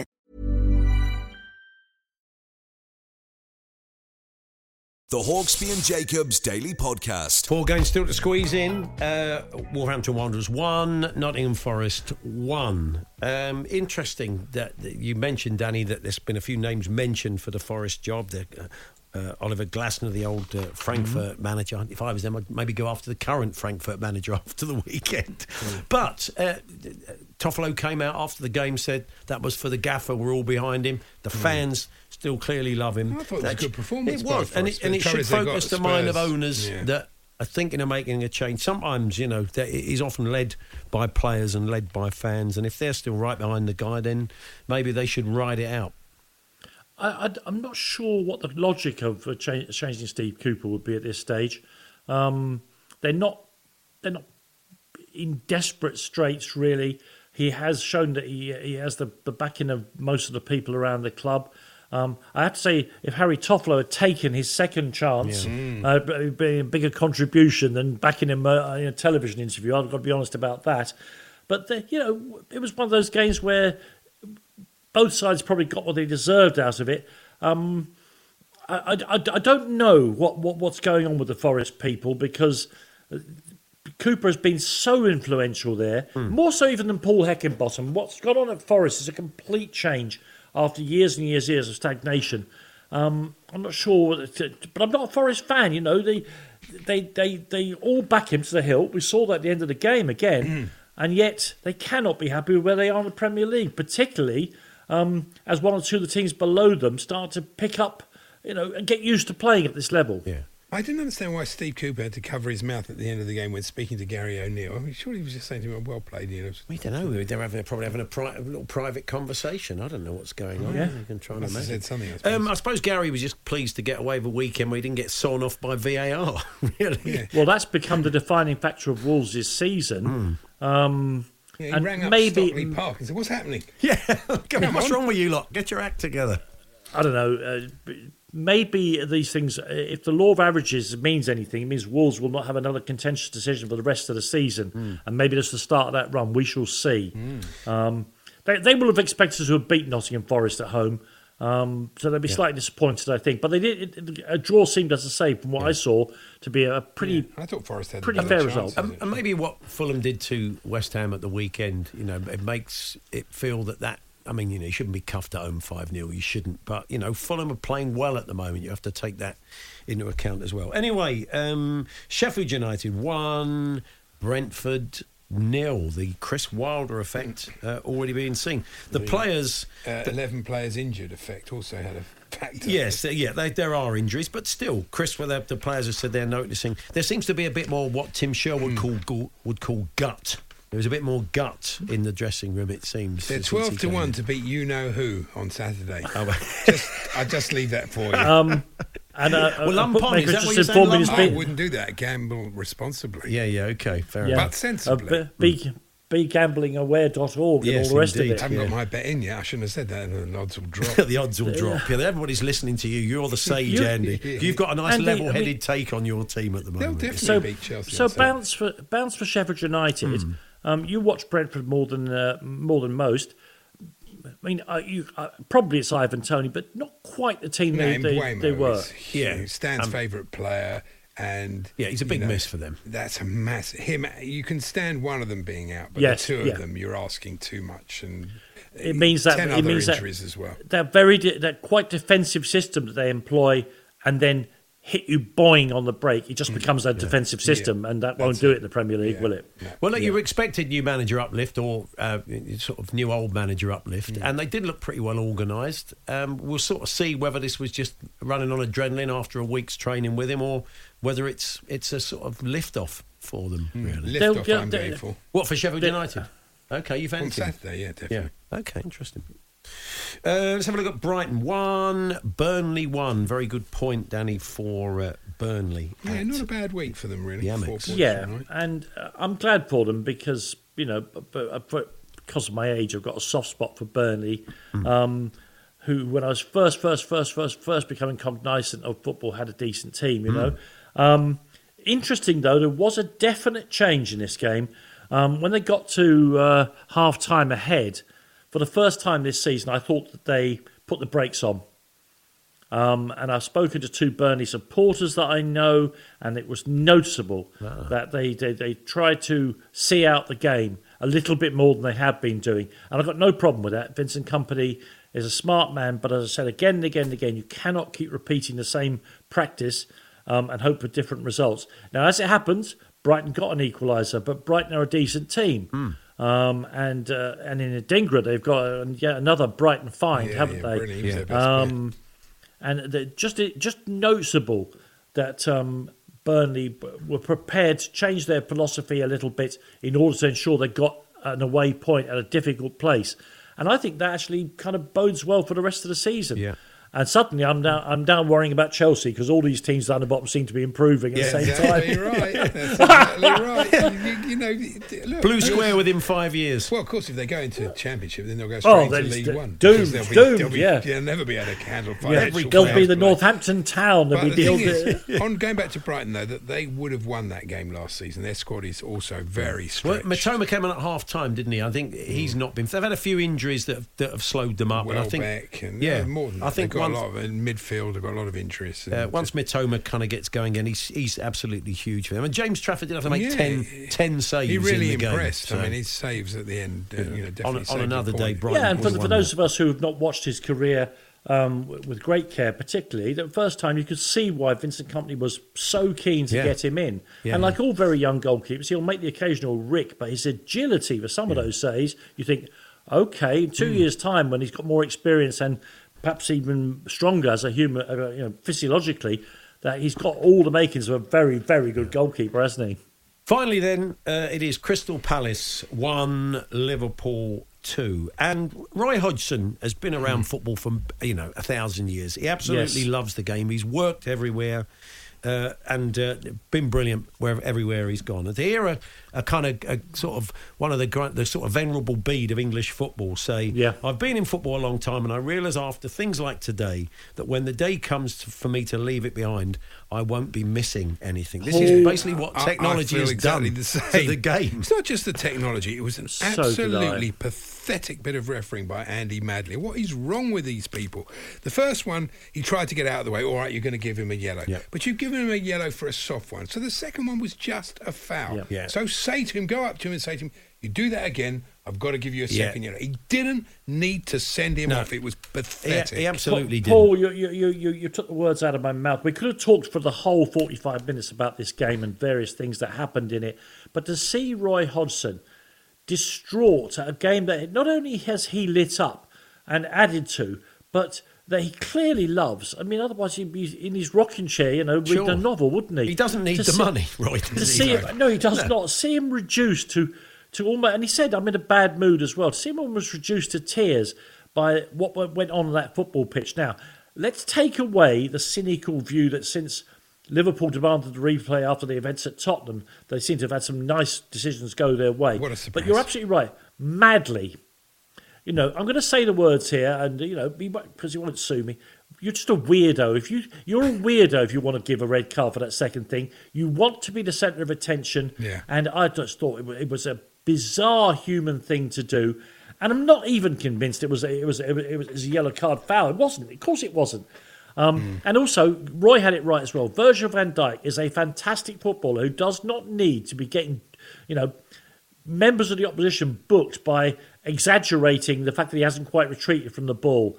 [SPEAKER 1] The Hawksbee and Jacobs Daily Podcast.
[SPEAKER 2] Four games still to squeeze in. Uh, Wolverhampton Wanderers one, Nottingham Forest one. Um, interesting that, that you mentioned, Danny, that there's been a few names mentioned for the Forest job. The, uh, uh, Oliver Glasner, the old uh, Frankfurt manager. If I was them, I'd maybe go after the current Frankfurt manager after the weekend. But uh, Toffolo came out after the game, said that was for the gaffer. We're all behind him. The fans still clearly love him.
[SPEAKER 3] I thought it was a good performance
[SPEAKER 2] It was, and it, and it should
[SPEAKER 3] courage they got
[SPEAKER 2] focus the mind of owners
[SPEAKER 3] Yeah.
[SPEAKER 2] that are thinking of making a change. Sometimes, you know, that it is often led by players and led by fans, and if they're still right behind the guy, then maybe they should ride it out.
[SPEAKER 4] I, am not sure what the logic of uh, cha- changing Steve Cooper would be at this stage. Um, they're not they're not in desperate straits really. He has shown that he he has the, the backing of most of the people around the club. Um, I have to say, if Harry Toffolo had taken his second chance, uh, b- being a bigger contribution than backing him uh, in a television interview, I've got to be honest about that. But the, you know, it was one of those games where both sides probably got what they deserved out of it. Um, I, I, I don't know what, what, what's going on with the Forest people because Cooper has been so influential there, more so even than Paul Heckingbottom. What's gone on at Forest is a complete change after years and years, and years of stagnation. Um, I'm not sure, but I'm not a Forest fan. You know, they, they, they, they all back him to the hilt. We saw that at the end of the game again, and yet they cannot be happy with where they are in the Premier League, particularly um, as one or two of the teams below them start to pick up, you know, and get used to playing at this level.
[SPEAKER 2] Yeah.
[SPEAKER 3] I didn't understand why Steve Cooper had to cover his mouth at the end of the game when speaking to Gary O'Neill. I mean, surely he was just saying to him, "Well played, you know."
[SPEAKER 2] We don't know. They're having a, probably having a, pri- a little private conversation. I don't know what's going on.
[SPEAKER 4] Yeah.
[SPEAKER 2] You can try and imagine.
[SPEAKER 3] said something. I suppose.
[SPEAKER 2] Um, I suppose Gary was just pleased to get away with a weekend where he didn't get sawn off by VAR. really?
[SPEAKER 3] Yeah.
[SPEAKER 4] Well, that's become the defining factor of Wolves this season. Um,
[SPEAKER 3] Yeah, he
[SPEAKER 4] and
[SPEAKER 3] rang up
[SPEAKER 4] maybe-
[SPEAKER 3] Stockley Park and said, "What's happening?"
[SPEAKER 2] Yeah. On, what's wrong with you lot? Get your act together.
[SPEAKER 4] I don't know. Uh, b- maybe these things, uh, if the law of averages means anything, it means Wolves will not have another contentious decision for the rest of the season. And maybe that's the start of that run. We shall see. Um, they, they will have expected to have beat Nottingham Forest at home. Um, so they'd be slightly disappointed, I think. But they did. It, it- a draw seemed, as I say, from what I saw, to be a pretty.
[SPEAKER 3] I thought Forest had
[SPEAKER 4] Pretty
[SPEAKER 3] better
[SPEAKER 4] fair
[SPEAKER 3] chances,
[SPEAKER 4] result.
[SPEAKER 2] Um, and maybe what Fulham did to West Ham at the weekend, you know, it makes it feel that that. I mean, you know, you shouldn't be cuffed at home 5 0. You shouldn't. But, you know, Fulham are playing well at the moment. You have to take that into account as well. Anyway, um, Sheffield United 1, Brentford nil. The Chris Wilder effect uh, already being seen. The players.
[SPEAKER 3] Uh, Eleven players injured effect also had a factor.
[SPEAKER 2] Yes, uh, yeah, they, there are injuries, but still, Chris, where the, the players have said they're noticing, there seems to be a bit more what Tim Sherwood call, call, would call gut. There was a bit more gut in the dressing room, it seems.
[SPEAKER 3] They're twelve to one
[SPEAKER 2] in.
[SPEAKER 3] to beat you know who on Saturday.
[SPEAKER 2] Oh, well.
[SPEAKER 3] just, I just leave that for you.
[SPEAKER 4] Um, and uh,
[SPEAKER 2] Well,
[SPEAKER 4] a
[SPEAKER 2] Umpon, is that what you're saying,
[SPEAKER 4] informed me there's
[SPEAKER 2] Umpon?
[SPEAKER 3] I wouldn't do that. Gamble responsibly.
[SPEAKER 2] yeah, yeah, okay, fair
[SPEAKER 4] yeah,
[SPEAKER 2] enough.
[SPEAKER 3] But sensibly.
[SPEAKER 4] Uh, be, be gamblingaware.org and
[SPEAKER 2] Yes,
[SPEAKER 4] all the rest
[SPEAKER 2] indeed.
[SPEAKER 4] of
[SPEAKER 3] I haven't
[SPEAKER 2] Yeah.
[SPEAKER 3] got my bet in yet. I shouldn't have said that. and The odds will drop.
[SPEAKER 2] the odds will drop. Yeah, everybody's listening to you. You're the sage,
[SPEAKER 4] You-
[SPEAKER 2] Andy. You've got a nice
[SPEAKER 4] Andy, I mean-
[SPEAKER 2] level-headed take on your team at the moment.
[SPEAKER 3] They'll
[SPEAKER 2] moment.
[SPEAKER 3] definitely
[SPEAKER 4] so,
[SPEAKER 3] beat Chelsea.
[SPEAKER 4] so
[SPEAKER 3] on
[SPEAKER 4] bounce for bounce for Sheffield United.
[SPEAKER 2] Hmm.
[SPEAKER 4] Um, you watch Brentford more than uh, more than most. I mean, uh, you, uh, probably it's Ivan Toney, but not quite the team
[SPEAKER 3] No,
[SPEAKER 4] they, they, they were.
[SPEAKER 3] is.
[SPEAKER 2] Yeah.
[SPEAKER 3] Stan's
[SPEAKER 2] Um,
[SPEAKER 3] favourite player, and
[SPEAKER 2] Yeah, he's a
[SPEAKER 3] you
[SPEAKER 2] big
[SPEAKER 3] know,
[SPEAKER 2] miss for them.
[SPEAKER 3] That's a massive. Him, you can stand one of them being out, but
[SPEAKER 4] Yes,
[SPEAKER 3] the two of
[SPEAKER 4] yeah.
[SPEAKER 3] them, you're asking too much, and
[SPEAKER 4] It means that
[SPEAKER 3] ten
[SPEAKER 4] it
[SPEAKER 3] other
[SPEAKER 4] means that-
[SPEAKER 3] injuries as well.
[SPEAKER 4] That very de- that quite defensive system that they employ, and then hit you boing on the break. It just becomes a defensive system, and that won't do
[SPEAKER 3] it.
[SPEAKER 4] it in the Premier League,
[SPEAKER 3] Yeah.
[SPEAKER 4] will it?
[SPEAKER 3] No.
[SPEAKER 2] Well, look, you expected new manager uplift or uh, sort of new old manager uplift,
[SPEAKER 3] Mm.
[SPEAKER 2] and they did look pretty well organised. Um, we'll sort of see whether this was just running on adrenaline after a week's training with him, or whether it's it's a sort of lift off for them. Really,
[SPEAKER 3] Lift
[SPEAKER 4] They'll
[SPEAKER 3] off,
[SPEAKER 4] get-
[SPEAKER 3] I'm
[SPEAKER 4] they-
[SPEAKER 3] going for
[SPEAKER 2] what for Sheffield United? Okay, you
[SPEAKER 3] on
[SPEAKER 2] fancy? him?
[SPEAKER 3] Saturday. Yeah,
[SPEAKER 2] Yeah.
[SPEAKER 3] definitely.
[SPEAKER 2] Okay, interesting. Uh, let's have a look at Brighton one, Burnley one. Very good point, Danny, for uh, Burnley.
[SPEAKER 3] Yeah, not a bad week for them, really.
[SPEAKER 2] The
[SPEAKER 3] Four points,
[SPEAKER 4] Yeah,
[SPEAKER 3] all right.
[SPEAKER 4] and uh, I'm glad for them because you know, b- b- uh, because of my age, I've got a soft spot for Burnley, um, who when I was first, first, first, first, first becoming cognizant of football, had a decent team. You know, um, interesting though, there was a definite change in this game um, when they got to uh, half time ahead. For the first time this season, I thought that they put the brakes on. Um, and I've spoken to two Burnley supporters that I know, and it was noticeable that they, they, they tried to see out the game a little bit more than they have been doing. And I've got no problem with that. Vincent Kompany is a smart man, but as I said again and again and again, you cannot keep repeating the same practice um, and hope for different results. Now, as it happens, Brighton got an equaliser, but Brighton are a decent team. Um, and uh, and in Adingra, they've got uh, yet another Brighton find,
[SPEAKER 3] Yeah,
[SPEAKER 4] haven't
[SPEAKER 3] yeah,
[SPEAKER 4] they?
[SPEAKER 3] brilliant. He was their best
[SPEAKER 4] Um, and just just noticeable that um, Burnley were prepared to change their philosophy a little bit in order to ensure they got an away point at a difficult place. And I think that actually kind of bodes well for the rest of the season.
[SPEAKER 2] Yeah.
[SPEAKER 4] And suddenly I'm now I'm down worrying about Chelsea because all these teams down the bottom seem to be improving at
[SPEAKER 2] Yeah,
[SPEAKER 4] the same
[SPEAKER 3] Exactly
[SPEAKER 4] time.
[SPEAKER 3] right. That's exactly right. You, you- you know, look,
[SPEAKER 2] Blue square within five years.
[SPEAKER 3] Well, of course, if they go into Championship, then they'll go straight
[SPEAKER 4] Oh,
[SPEAKER 3] into
[SPEAKER 4] then
[SPEAKER 3] League
[SPEAKER 4] d-
[SPEAKER 3] One.
[SPEAKER 4] doomed,
[SPEAKER 3] they'll be,
[SPEAKER 4] doomed,
[SPEAKER 3] they'll be,
[SPEAKER 4] yeah.
[SPEAKER 3] They'll never be able to handle
[SPEAKER 4] Yeah,
[SPEAKER 3] financial
[SPEAKER 4] they'll be the
[SPEAKER 3] play.
[SPEAKER 4] Northampton town. They'll
[SPEAKER 3] But
[SPEAKER 4] be
[SPEAKER 3] the
[SPEAKER 4] the
[SPEAKER 3] thing is, on going back to Brighton though, that they would have won that game last season. Their squad is also very
[SPEAKER 2] Well. Mitoma came on at half time, didn't he? I think he's not been. They've had a few injuries that have, that have slowed them up. and I think,
[SPEAKER 3] Welbeck and
[SPEAKER 2] yeah,
[SPEAKER 3] uh, more than
[SPEAKER 2] I
[SPEAKER 3] that.
[SPEAKER 2] think
[SPEAKER 3] They've got
[SPEAKER 2] once-
[SPEAKER 3] a lot of in midfield. They've got a lot of interest. and
[SPEAKER 2] Uh, once Mitoma kind of gets going again, he's he's absolutely huge for them. And James Trafford did have to make
[SPEAKER 3] Yeah,
[SPEAKER 2] 10, 10 saves.
[SPEAKER 3] he really
[SPEAKER 2] in the
[SPEAKER 3] impressed.
[SPEAKER 2] Game,
[SPEAKER 3] I mean, his saves at the end, uh, you know, definitely
[SPEAKER 2] on, on another day,
[SPEAKER 3] point.
[SPEAKER 2] Brian.
[SPEAKER 4] yeah, and for, for those of us who have not watched his career um, with great care, particularly, the first time you could see why Vincent Kompany was so keen to
[SPEAKER 2] Yeah.
[SPEAKER 4] get him in.
[SPEAKER 2] Yeah.
[SPEAKER 4] And like all very young goalkeepers, he'll make the occasional rick, but his agility for some of those saves, you think, okay, in two
[SPEAKER 2] Hmm.
[SPEAKER 4] years' time, when he's got more experience and perhaps even stronger as a human, uh, you know, physiologically, that he's got all the makings of a very, very good goalkeeper, hasn't he?
[SPEAKER 2] Finally, then, uh, it is Crystal Palace 1, Liverpool 2. And Roy Hodgson has been around football for, you know, a thousand years. He absolutely
[SPEAKER 4] Yes.
[SPEAKER 2] loves the game. He's worked everywhere. Uh, and uh, been brilliant wherever everywhere he's gone. And to hear a, a kind of a sort of one of the the sort of venerable bead of English football say,
[SPEAKER 4] Yeah.
[SPEAKER 2] I've been in football a long time, and I realise after things like today that when the day comes to, for me to leave it behind, I won't be missing anything. This is
[SPEAKER 4] oh,
[SPEAKER 2] basically what technology has
[SPEAKER 3] exactly
[SPEAKER 2] done
[SPEAKER 3] the
[SPEAKER 2] to the game.
[SPEAKER 3] It's not just the technology; it was an
[SPEAKER 4] So
[SPEAKER 3] absolutely pathetic bit of refereeing by Andy Madley. What is wrong with these people? The first one, he tried to get out of the way. All right, you're going to give him a yellow,
[SPEAKER 2] Yeah.
[SPEAKER 3] but you've given him a yellow for a soft one. So the second one was just a foul.
[SPEAKER 4] Yeah.
[SPEAKER 2] Yeah.
[SPEAKER 3] So say to him, go up to him and say to him, "You do that again, I've got to give you a
[SPEAKER 2] Yeah.
[SPEAKER 3] second yellow." He didn't need to send him
[SPEAKER 2] No.
[SPEAKER 3] off. It was pathetic.
[SPEAKER 2] he absolutely did.
[SPEAKER 4] Paul, you, you, you, you, you took the words out of my mouth. We could have talked for the whole 45 minutes about this game and various things that happened in it. But to see Roy Hodgson distraught at a game that not only has he lit up and added to, but that he clearly loves. I mean, otherwise he'd be in his rocking chair, you know, reading
[SPEAKER 2] Sure.
[SPEAKER 4] a novel, wouldn't he?
[SPEAKER 2] He doesn't need
[SPEAKER 4] To
[SPEAKER 2] the
[SPEAKER 4] see-
[SPEAKER 2] money, right?
[SPEAKER 4] to
[SPEAKER 2] he?
[SPEAKER 4] see him, no, he does not. See him reduced to to almost, and he said, "I'm in a bad mood as well." To see him almost reduced to tears by what went on that football pitch. Now, let's take away the cynical view that since Liverpool demanded the replay after the events at Tottenham, they seem to have had some nice decisions go their way.
[SPEAKER 3] What a
[SPEAKER 4] But you're absolutely right. Madley, you know, I'm going to say the words here, and you know, because you won't sue me. You're just a weirdo. If you you're a weirdo if you want to give a red card for that second thing, you want to be the centre of attention.
[SPEAKER 3] Yeah.
[SPEAKER 4] And I just thought it it was a bizarre human thing to do, and I'm not even convinced it was a, it was it was, it was a yellow card foul. It wasn't. Of course, it wasn't. Um, And also, Roy had it right as well. Virgil van Dijk is a fantastic footballer who does not need to be getting, you know, members of the opposition booked by exaggerating the fact that he hasn't quite retreated from the ball.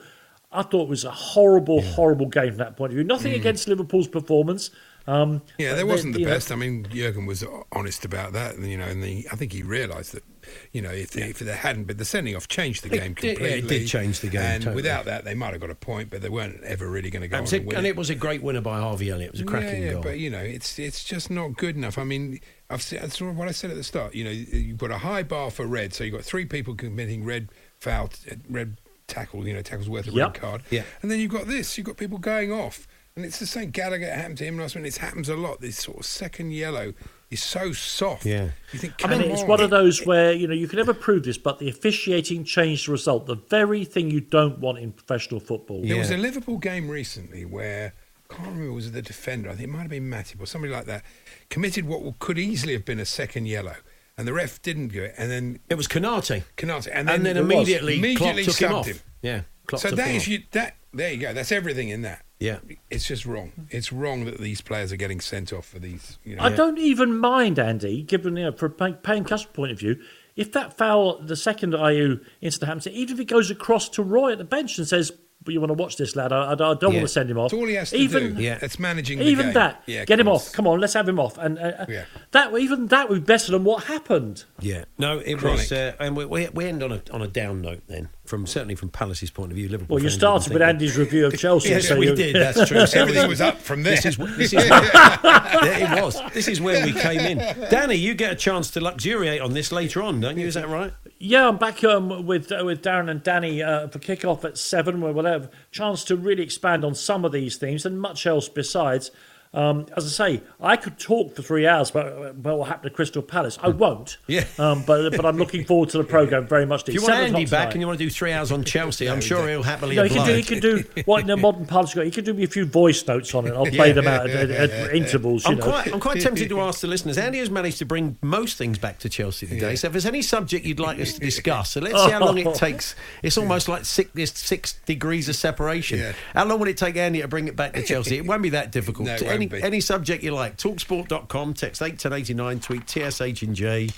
[SPEAKER 4] I thought it was a horrible, horrible game from that point of view. Nothing against Liverpool's performance. Um,
[SPEAKER 3] Yeah, that wasn't the
[SPEAKER 4] you know,
[SPEAKER 3] best. I mean, Jurgen was honest about that, and you know, and the, I think he realised that, you know, if, if there hadn't been the sending off, changed the
[SPEAKER 2] It
[SPEAKER 3] game
[SPEAKER 2] did- it did change the game,
[SPEAKER 3] and
[SPEAKER 2] totally.
[SPEAKER 3] without that, they might have got a point, but they weren't ever really going to go
[SPEAKER 2] That
[SPEAKER 3] on
[SPEAKER 2] was
[SPEAKER 3] and
[SPEAKER 2] it,
[SPEAKER 3] win
[SPEAKER 2] and
[SPEAKER 3] it.
[SPEAKER 2] was a great winner by Harvey Elliott. It was a cracking
[SPEAKER 3] yeah, yeah,
[SPEAKER 2] goal.
[SPEAKER 3] but you know, it's it's just not good enough. I mean, I've that's sort of what I said at the start. You know, you've got a high bar for red, so you've got three people committing red foul, red tackle. You know, tackles worth a
[SPEAKER 4] Yep.
[SPEAKER 3] red card.
[SPEAKER 2] Yeah.
[SPEAKER 3] and then you've got this. You've got people going off, and it's the same. Gallagher it happened to him last week. It happens a lot. This sort of second yellow is so soft.
[SPEAKER 2] Yeah.
[SPEAKER 3] you think.
[SPEAKER 4] I
[SPEAKER 3] Come
[SPEAKER 4] mean, it's one of those where you know you can never prove this, but the officiating changed the result. The very thing you don't want in professional football.
[SPEAKER 3] There was a Liverpool game recently where I can't remember was it the defender. I think it might have been Matip or somebody like that committed what could easily have been a second yellow, and the ref didn't do it, and then
[SPEAKER 2] it was Konaté.
[SPEAKER 3] Konaté, and
[SPEAKER 2] And
[SPEAKER 3] then,
[SPEAKER 2] then
[SPEAKER 4] was.
[SPEAKER 2] immediately,
[SPEAKER 3] immediately
[SPEAKER 2] Klopp took him
[SPEAKER 3] subbed
[SPEAKER 2] off.
[SPEAKER 3] him.
[SPEAKER 2] Yeah. Klopp
[SPEAKER 3] so
[SPEAKER 2] took
[SPEAKER 3] that
[SPEAKER 2] him
[SPEAKER 3] is
[SPEAKER 2] off.
[SPEAKER 3] you. That there you go. That's everything in that.
[SPEAKER 2] Yeah.
[SPEAKER 3] It's just wrong. It's wrong that these players are getting sent off for these. You know,
[SPEAKER 4] I don't even mind, Andy, given you know, from a pay- paying customer point of view, if that foul, the second IU incident happens, even if he goes across to Roy at the bench and says, "But you want to watch this lad? I, I don't
[SPEAKER 2] Yeah.
[SPEAKER 4] want to send him off."
[SPEAKER 3] That's all he has to
[SPEAKER 4] even,
[SPEAKER 3] do.
[SPEAKER 2] Yeah.
[SPEAKER 3] It's managing the
[SPEAKER 4] Even
[SPEAKER 3] game.
[SPEAKER 4] that,
[SPEAKER 3] Yeah,
[SPEAKER 4] get him off. Come on, let's have him off. And uh,
[SPEAKER 3] Yeah.
[SPEAKER 4] that, even that would be better than what happened.
[SPEAKER 2] Yeah, no, it
[SPEAKER 3] Chronic.
[SPEAKER 2] was, uh, and we, we, we end on a on a down note then. From certainly from Palace's point of view, Liverpool.
[SPEAKER 4] Well, you started with Andy's review of Chelsea.
[SPEAKER 2] Yes,
[SPEAKER 4] so
[SPEAKER 2] we
[SPEAKER 4] you-
[SPEAKER 2] did. That's true. So
[SPEAKER 3] Everything was up from there.
[SPEAKER 2] This is this is yeah, it was. This is where we came in. Danny, you get a chance to luxuriate on this later on, don't you? Is that right?
[SPEAKER 4] Yeah, I'm back um, with uh, with Darren and Danny uh, for kickoff at seven, where we'll have a chance to really expand on some of these themes and much else besides. Um, as I say, I could talk for three hours about, about what happened to Crystal Palace. I won't.
[SPEAKER 2] Yeah.
[SPEAKER 4] Um, but but I'm looking forward to the program very much.
[SPEAKER 2] If you want Andy back and you want to do three hours on Chelsea, I'm sure he'll happily
[SPEAKER 4] No, he can do. He can do what in the modern pubs got. He can do me a few voice notes on it. I'll play
[SPEAKER 2] Yeah.
[SPEAKER 4] them out at, at, at intervals. You
[SPEAKER 2] I'm
[SPEAKER 4] know.
[SPEAKER 2] quite, I'm quite tempted to ask the listeners. Andy has managed to bring most things back to Chelsea today. So if there's any subject you'd like us to discuss, so let's see how long it takes. It's almost like six, six degrees of separation.
[SPEAKER 3] Yeah.
[SPEAKER 2] How long will it take Andy to bring it back to Chelsea? It won't be that difficult.
[SPEAKER 3] No, it
[SPEAKER 2] any,
[SPEAKER 3] be.
[SPEAKER 2] any subject you like. Talksport.com, text 81089, tweet TSH and J.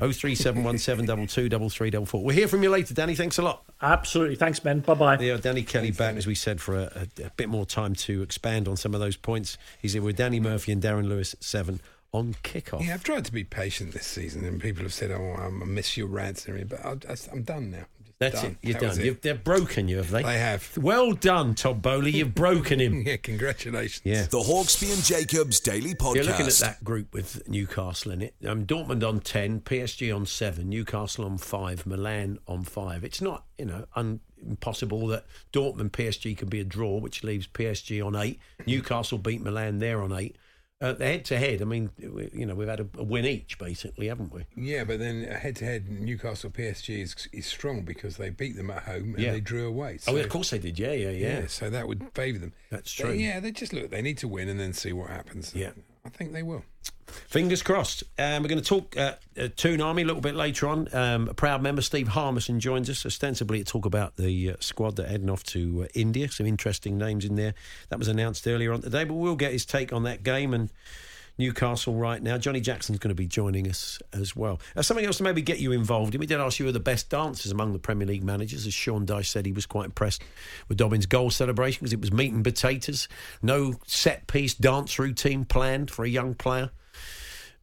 [SPEAKER 2] 03717223344. We'll hear from you later, Danny. Thanks a lot.
[SPEAKER 4] Absolutely. Thanks, Ben. Bye bye.
[SPEAKER 2] Yeah, Danny Kelly back, as we said, for a, a, a bit more time to expand on some of those points. He's here with Danny Murphy and Darren Lewis at 7 on kickoff.
[SPEAKER 3] Yeah, I've tried to be patient this season, and people have said, "Oh, I miss your rants," and everything, but I, I'm done now. I'm just
[SPEAKER 2] That's
[SPEAKER 3] done.
[SPEAKER 2] it. You're
[SPEAKER 3] That
[SPEAKER 2] done.
[SPEAKER 3] it.
[SPEAKER 2] You've, they've broken you, have they?
[SPEAKER 3] They have.
[SPEAKER 2] Well done, Todd Boehly. You've broken him.
[SPEAKER 3] Yeah, congratulations.
[SPEAKER 2] Yeah.
[SPEAKER 1] The Hawksbee and Jacobs Daily Podcast.
[SPEAKER 2] You're looking at that group with Newcastle in it. Um, Dortmund on 10, PSG on 7, Newcastle on 5, Milan on 5. It's not, you know, un- impossible that Dortmund PSG can be a draw, which leaves PSG on 8. Newcastle beat Milan, they're on 8. Uh, head to head, I mean, you know, we've had a, a win each, basically, haven't we?
[SPEAKER 3] Yeah, but then head to head, Newcastle PSG is, is strong because they beat them at home and
[SPEAKER 2] Yeah.
[SPEAKER 3] they drew away.
[SPEAKER 2] oh, of course they did. Yeah, yeah, yeah.
[SPEAKER 3] so that would favour them.
[SPEAKER 2] That's true.
[SPEAKER 3] yeah, they just look. They need to win and then see what happens.
[SPEAKER 2] Yeah.
[SPEAKER 3] I think they will.
[SPEAKER 2] Fingers crossed. Um, we're going to talk uh, uh, Toon Army a little bit later on. Um, a proud member, Steve Harmison, joins us ostensibly to talk about the uh, squad that heading off to uh, India. Some interesting names in there. That was announced earlier on today, but we'll get his take on that game and Newcastle right now. Johnny Jackson's going to be joining us as well. Uh, something else to maybe get you involved in. We did ask you who the best dancers among the Premier League managers. As Sean Dyche said, he was quite impressed with Dobbins' goal celebration because it was meat and potatoes. No set piece dance routine planned for a young player.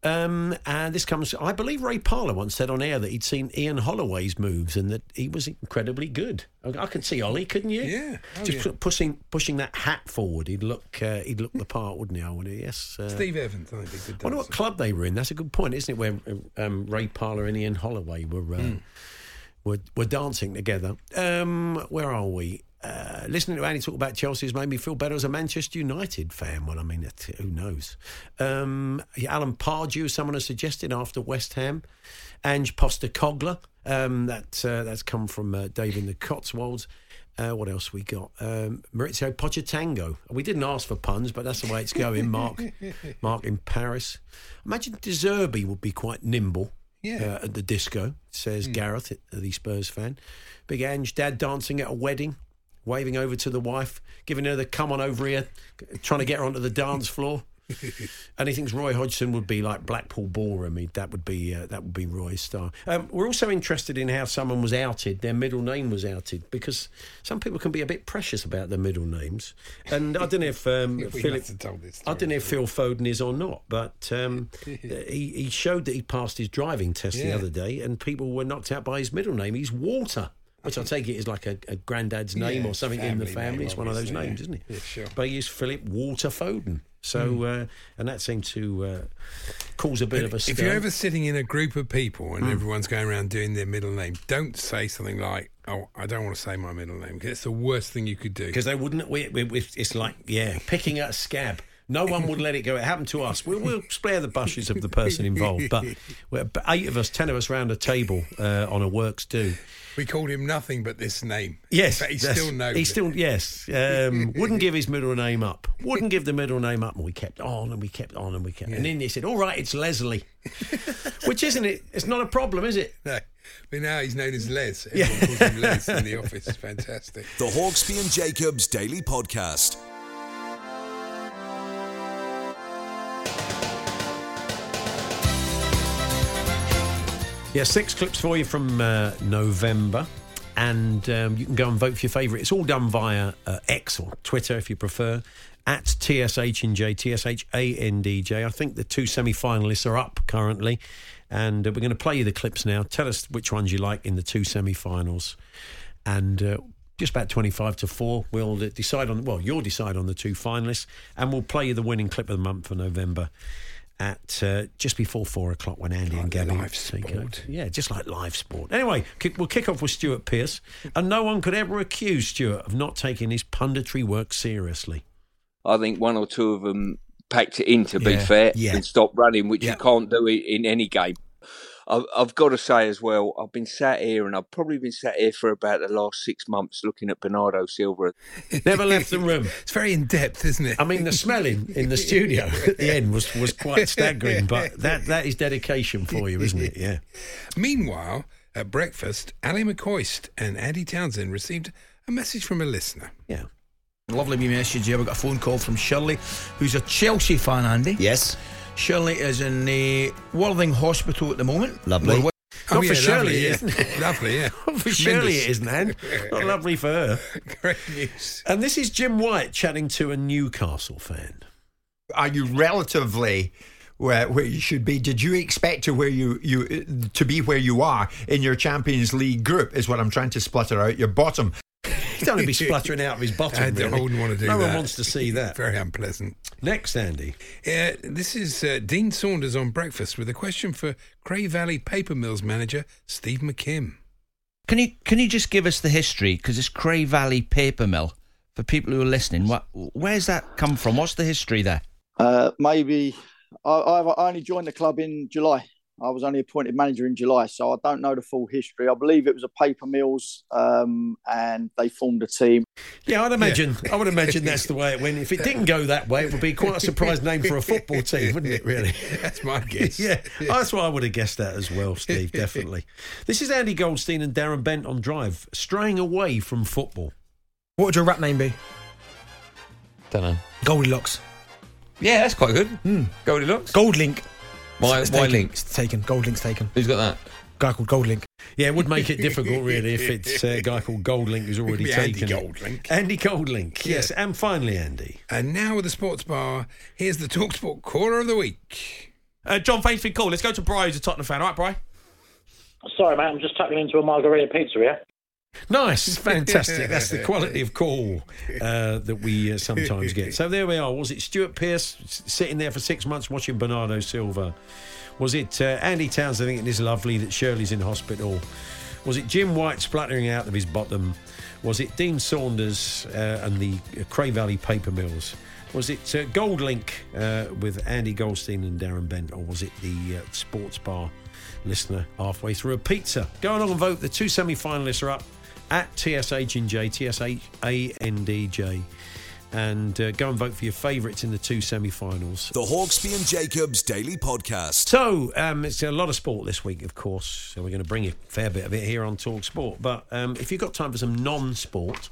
[SPEAKER 2] Um, and this comes, I believe Ray Parlour once said on air that he'd seen Ian Holloway's moves and that he was incredibly good. I, I could see Ollie, couldn't you?
[SPEAKER 3] Yeah. Oh,
[SPEAKER 2] Just
[SPEAKER 3] yeah.
[SPEAKER 2] pushing pushing that hat forward, he'd look uh, he'd look the part, wouldn't he? I would. Yes. Uh,
[SPEAKER 3] Steve Evans, I think, good
[SPEAKER 2] I wonder what club they were in. That's a good point, isn't it? Where um, Ray Parlour and Ian Holloway were uh, were, were dancing together. Um, where are we? Uh, listening to Andy talk about Chelsea has made me feel better as a Manchester United fan. Well, I mean, who knows? Um, Alan Pardew, someone has suggested after West Ham. Ange Postecoglou, um, that, uh, that's come from uh, Dave in the Cotswolds. Uh, what else we got? Um, Maurizio Pochettino. We didn't ask for puns, but that's the way it's going. Mark, Mark in Paris. Imagine De Zerbi would be quite nimble.
[SPEAKER 3] Yeah.
[SPEAKER 2] Uh, at the disco, says Gareth, the Spurs fan. Big Ange, dad dancing at a wedding, waving over to the wife, giving her the come on over here, trying to get her onto the dance floor. and he thinks Roy Hodgson would be like Blackpool Ballroom. He, that would be uh, that would be Roy's style. Um, we're also interested in how someone was outed. Their middle name was outed because some people can be a bit precious about their middle names. And I don't know if um, Philip.
[SPEAKER 3] must told this
[SPEAKER 2] I don't know if Phil Foden is or not, but um, he, he showed that he passed his driving test the other day, and people were knocked out by his middle name. He's Walter. Which I take it is like a, a granddad's name
[SPEAKER 3] Yeah,
[SPEAKER 2] or something in the
[SPEAKER 3] family name,
[SPEAKER 2] It's one of those names,
[SPEAKER 3] yeah.
[SPEAKER 2] isn't it?
[SPEAKER 3] Yeah, sure.
[SPEAKER 2] But he is Philip Walter Foden. So, uh, and that seemed to uh, cause a bit of a
[SPEAKER 3] If you're ever sitting in a group of people and everyone's going around doing their middle name, don't say something like, "Oh, I don't want to say my middle name," because it's the worst thing you could do.
[SPEAKER 2] because they wouldn't. We, we, we, it's like yeah, picking at a scab. No one would let it go. It happened to us. We'll, we'll spare the bushes of the person involved, but we're eight of us, ten of us round a table uh, on a works do.
[SPEAKER 3] We called him nothing but this name.
[SPEAKER 2] Yes,
[SPEAKER 3] but he still knows.
[SPEAKER 2] He still yes. Um, wouldn't give his middle name up. Wouldn't give the middle name up, and we kept on and we kept on and we kept. And then they said, "All right, it's Leslie," which isn't it? It's not a problem, is it?
[SPEAKER 3] No, but now he's known as Les. Everyone calls him Les in the office. It's fantastic.
[SPEAKER 1] The Hawksbee and Jacobs Daily Podcast.
[SPEAKER 2] Yeah, six clips for you from uh, November. And um, you can go and vote for your favourite. It's all done via uh, X or Twitter if you prefer, at TSH and J, TSH-A-N-D-J. I think the two semi-finalists are up currently. And uh, we're going to play you the clips now. Tell us which ones you like in the two semi-finals. And uh, just about 25 to 4, we'll decide on, well, you'll decide on the two finalists. And we'll play you the winning clip of the month for November at uh, just before four o'clock when Andy and Gabby
[SPEAKER 3] live
[SPEAKER 2] take
[SPEAKER 3] sport.
[SPEAKER 2] over. Yeah, just like live sport. Anyway, kick, we'll kick off with Stuart Pearce, and no one could ever accuse Stuart of not taking his punditry work seriously.
[SPEAKER 5] I think one or two of them packed it in, to be
[SPEAKER 6] Yeah,
[SPEAKER 5] fair,
[SPEAKER 6] yeah.
[SPEAKER 5] and stopped running, which
[SPEAKER 6] Yeah.
[SPEAKER 5] you can't do in any game. I've, I've got to say as well, I've been sat here and I've probably been sat here for about the last six months looking at Bernardo Silva.
[SPEAKER 2] Never left the room.
[SPEAKER 3] It's very in depth, isn't it?
[SPEAKER 2] I mean, the smelling in the studio at the end was, was quite staggering, but that, that is dedication for you, isn't it? Yeah.
[SPEAKER 3] Meanwhile, at breakfast, Ally McCoist and Andy Townsend received a message from a listener.
[SPEAKER 2] Yeah.
[SPEAKER 6] Lovely wee message here. We got a phone call from Shirley, who's a Chelsea fan, Andy.
[SPEAKER 7] Yes.
[SPEAKER 6] Shirley is in the Worthing Hospital at the moment.
[SPEAKER 7] Lovely.
[SPEAKER 6] Well, oh,
[SPEAKER 2] Not for
[SPEAKER 3] yeah,
[SPEAKER 2] Shirley,
[SPEAKER 3] lovely, yeah.
[SPEAKER 2] isn't it?
[SPEAKER 3] lovely, yeah.
[SPEAKER 2] Not for Shirley, it isn't, Anne. Not lovely for her.
[SPEAKER 3] Great news.
[SPEAKER 2] And this is Jim White chatting to a Newcastle fan.
[SPEAKER 7] Are you relatively where, where you should be? Did you expect to where you, you to be where you are in your Champions League group? Is what I'm trying to splutter out your bottom.
[SPEAKER 2] He'd only be spluttering out of his bottom.
[SPEAKER 3] I
[SPEAKER 2] really.
[SPEAKER 3] wouldn't want to do
[SPEAKER 2] no
[SPEAKER 3] that.
[SPEAKER 2] one wants to see that.
[SPEAKER 3] Very unpleasant.
[SPEAKER 2] Next, Andy.
[SPEAKER 3] Uh, this is uh, Dean Saunders on breakfast with a question for Cray Valley Paper Mills manager Steve McKim.
[SPEAKER 8] Can you can you just give us the history? Because it's Cray Valley Paper Mill for people who are listening. What where's that come from? What's the history there?
[SPEAKER 9] Uh, maybe I, I I only joined the club in July. I was only appointed manager in July, so I don't know the full history. I believe it was a paper mills, um, and they formed a team.
[SPEAKER 2] Yeah, I'd imagine. I would imagine that's the way it went. If it didn't go that way, it would be quite a surprise name for a football team, wouldn't it? Really?
[SPEAKER 3] That's my guess.
[SPEAKER 2] yeah, that's why I would have guessed that as well, Steve. Definitely. This is Andy Goldstein and Darren Bent on Drive, straying away from football.
[SPEAKER 6] What would your rap name be?
[SPEAKER 10] Don't know.
[SPEAKER 6] Goldilocks.
[SPEAKER 10] Yeah, that's quite good.
[SPEAKER 6] Hmm.
[SPEAKER 10] Goldilocks.
[SPEAKER 6] Goldlink.
[SPEAKER 10] Why-
[SPEAKER 6] It's
[SPEAKER 10] why
[SPEAKER 6] taken.
[SPEAKER 10] Link?
[SPEAKER 6] It's taken. Goldlink's taken.
[SPEAKER 10] Who's got that?
[SPEAKER 6] Guy called Goldlink.
[SPEAKER 2] Yeah, it would make it difficult, really, if it's a guy called Goldlink who's already
[SPEAKER 3] It'd Andy
[SPEAKER 2] taken. it.
[SPEAKER 3] Goldlink.
[SPEAKER 2] Andy Goldlink,
[SPEAKER 3] Yeah.
[SPEAKER 2] yes. And finally, Andy.
[SPEAKER 3] And now with the sports bar, here's the Talksport Caller of the Week.
[SPEAKER 11] Uh, John Faithful, cool. Let's go to Bry, who's a Tottenham fan. All right, Bry?
[SPEAKER 4] Sorry, mate, I'm just tucking into a margarita pizza here.
[SPEAKER 2] Nice, fantastic. That's the quality of call uh, that we uh, sometimes get. So there we are. Was it Stuart Pearce sitting there for six months watching Bernardo Silva? Was it uh, Andy Towns? I think it is lovely that Shirley's in hospital. Was it Jim White spluttering out of his bottom? Was it Dean Saunders uh, and the uh, Cray Valley Paper Mills? Was it uh, Goldlink uh, with Andy Goldstein and Darren Bent, or was it the uh, sports bar listener halfway through a pizza? Go along and vote. The two semi finalists are up at TSH and J, ANDJ. And uh, go and vote for your favourites in the two semi finals.
[SPEAKER 1] The Hawksbee and Jacobs Daily Podcast.
[SPEAKER 2] So, um, it's a lot of sport this week, of course. So, we're going to bring you a fair bit of it here on Talk Sport. But um, if you've got time for some non sport,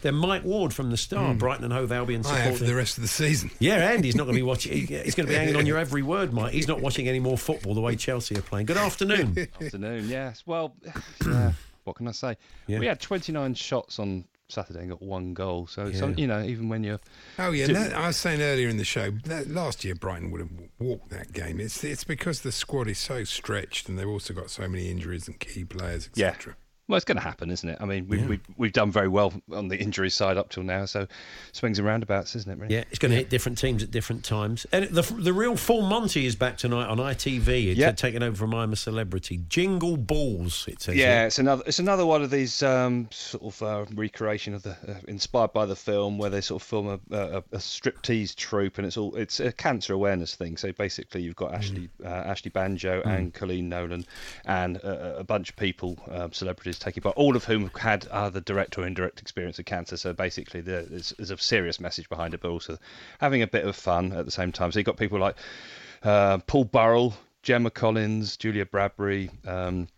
[SPEAKER 2] then Mike Ward from the Star,
[SPEAKER 3] Mm.
[SPEAKER 2] Brighton and Hove Albion
[SPEAKER 3] I have for the rest of the season.
[SPEAKER 2] Yeah, Andy's not going to be watching. He's going to be hanging on your every word, Mike. He's not watching any more football the way Chelsea are playing. Good afternoon.
[SPEAKER 12] Afternoon, yes. Well, yeah, what can I say?
[SPEAKER 2] Yeah.
[SPEAKER 12] We had 29 shots on Saturday and got one goal. So, some, you know, even when you're.
[SPEAKER 3] Oh yeah, that, I was saying earlier in the show that last year Brighton would have walked that game. It's it's because the squad is so stretched and they've also got so many injuries and key players,
[SPEAKER 12] Yeah.
[SPEAKER 3] etc.
[SPEAKER 12] Well, it's going to happen, isn't it? I mean, we've,
[SPEAKER 2] Yeah.
[SPEAKER 12] we've, we've done very well on the injury side up till now. So, swings and roundabouts, isn't it? Really?
[SPEAKER 2] Yeah, it's going to hit different teams at different times. And the the real full Monty is back tonight on ITV. It's
[SPEAKER 12] Yeah.
[SPEAKER 2] taken over from I'm a Celebrity. Jingle Balls, it says.
[SPEAKER 12] Yeah,
[SPEAKER 2] here.
[SPEAKER 12] it's another it's another one of these um, sort of uh, recreation of the uh, inspired by the film where they sort of film a, a, a striptease troupe and it's all it's a cancer awareness thing. So basically, you've got Ashley uh, Ashley Banjo
[SPEAKER 2] Mm.
[SPEAKER 12] and Coleen Nolan and a, a bunch of people, um, celebrities taking part, all of whom have had either direct or indirect experience of cancer. So basically, there's, there's a serious message behind it, but also having a bit of fun at the same time. So you've got people like uh, Paul Burrell, Gemma Collins, Julia Bradbury, um,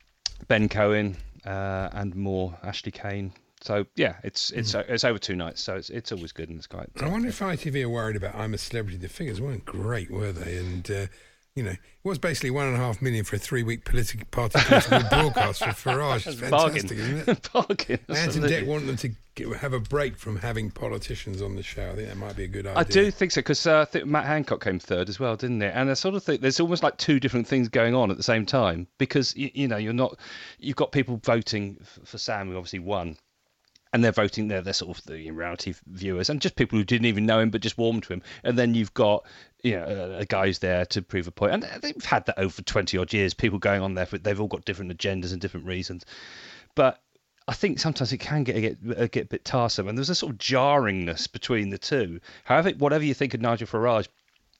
[SPEAKER 12] Ben Cohen, uh, and more, Ashley Cain. So yeah, it's it's it's over two nights, so it's it's always good and it's quite.
[SPEAKER 3] I wonder if ITV are worried about I'm a Celebrity. The figures weren't great, were they? And uh, you know, it was basically one and a half million for a three-week political party political broadcast for Farage. It's
[SPEAKER 12] a bargain.
[SPEAKER 3] fantastic, isn't it?
[SPEAKER 12] bargain.
[SPEAKER 3] Ant and. Dec want them to get, have a break from having politicians on the show. I think that might be a good idea.
[SPEAKER 12] I do think so because uh, I think Matt Hancock came third as well, didn't it? And I sort of think there's almost like two different things going on at the same time because you, you know you're not you've got people voting for Sam who obviously won. And they're voting, they're, they're sort of the reality viewers and just people who didn't even know him but just warmed to him. And then you've got, you know, a, a guy who's there to prove a point. And they've had that over 20 odd years, people going on there, for, they've all got different agendas and different reasons. But I think sometimes it can get get, uh, get a bit tiresome, and there's a sort of jarringness between the two. However, whatever you think of Nigel Farage,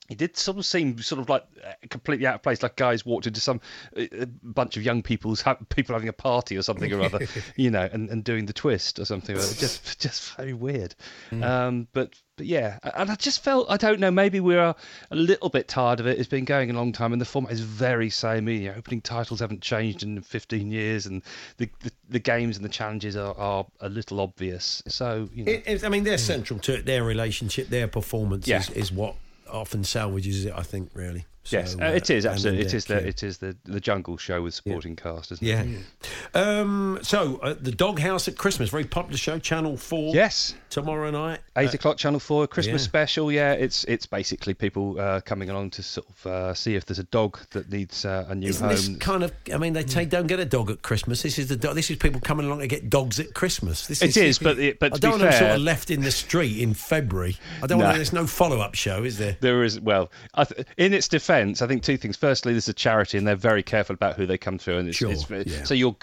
[SPEAKER 12] It did sort of seem sort of like uh, completely out of place, like guys walked into some uh, a bunch of young people's ha- people having a party or something or other, you know, and, and doing the twist or something. or other. Just just very weird.
[SPEAKER 2] Mm.
[SPEAKER 12] Um, but but yeah, and I just felt I don't know. Maybe we're a little bit tired of it. It's been going a long time, and the format is very samey. You know, opening titles haven't changed in 15 years, and the the, the games and the challenges are, are a little obvious. So you know,
[SPEAKER 2] It, it- I mean, they're central to it. Their relationship, their performance
[SPEAKER 12] Yeah.
[SPEAKER 2] is, is what often salvages it. I think, really.
[SPEAKER 12] Yes,
[SPEAKER 2] So,
[SPEAKER 12] uh, it is absolutely. It is the it is the the jungle show with supporting cast, isn't
[SPEAKER 2] Yeah.
[SPEAKER 12] it?
[SPEAKER 2] Um, so, uh, the Doghouse at Christmas, very popular show, Channel 4.
[SPEAKER 12] Yes.
[SPEAKER 2] Tomorrow night.
[SPEAKER 12] Eight
[SPEAKER 2] Uh,
[SPEAKER 12] o'clock, Channel Four, Christmas
[SPEAKER 2] yeah.
[SPEAKER 12] special. Yeah, it's it's basically people uh, coming along to sort of uh, see if there's a dog that needs uh, a new
[SPEAKER 2] Isn't
[SPEAKER 12] home.
[SPEAKER 2] this kind of? I mean, they say don't get a dog at Christmas. This is the do- this is people coming along to get dogs at Christmas. This
[SPEAKER 12] It is, but it- but
[SPEAKER 2] I
[SPEAKER 12] to
[SPEAKER 2] don't
[SPEAKER 12] be
[SPEAKER 2] want them sort of left in the street in February. I don't
[SPEAKER 12] No.
[SPEAKER 2] want. There's no follow up show, is there?
[SPEAKER 12] There is well, I th- in its defence, I think two things. Firstly, there's a charity, and they're very careful about who they come through, and it's,
[SPEAKER 2] Sure,
[SPEAKER 12] it's
[SPEAKER 2] yeah.
[SPEAKER 12] so you're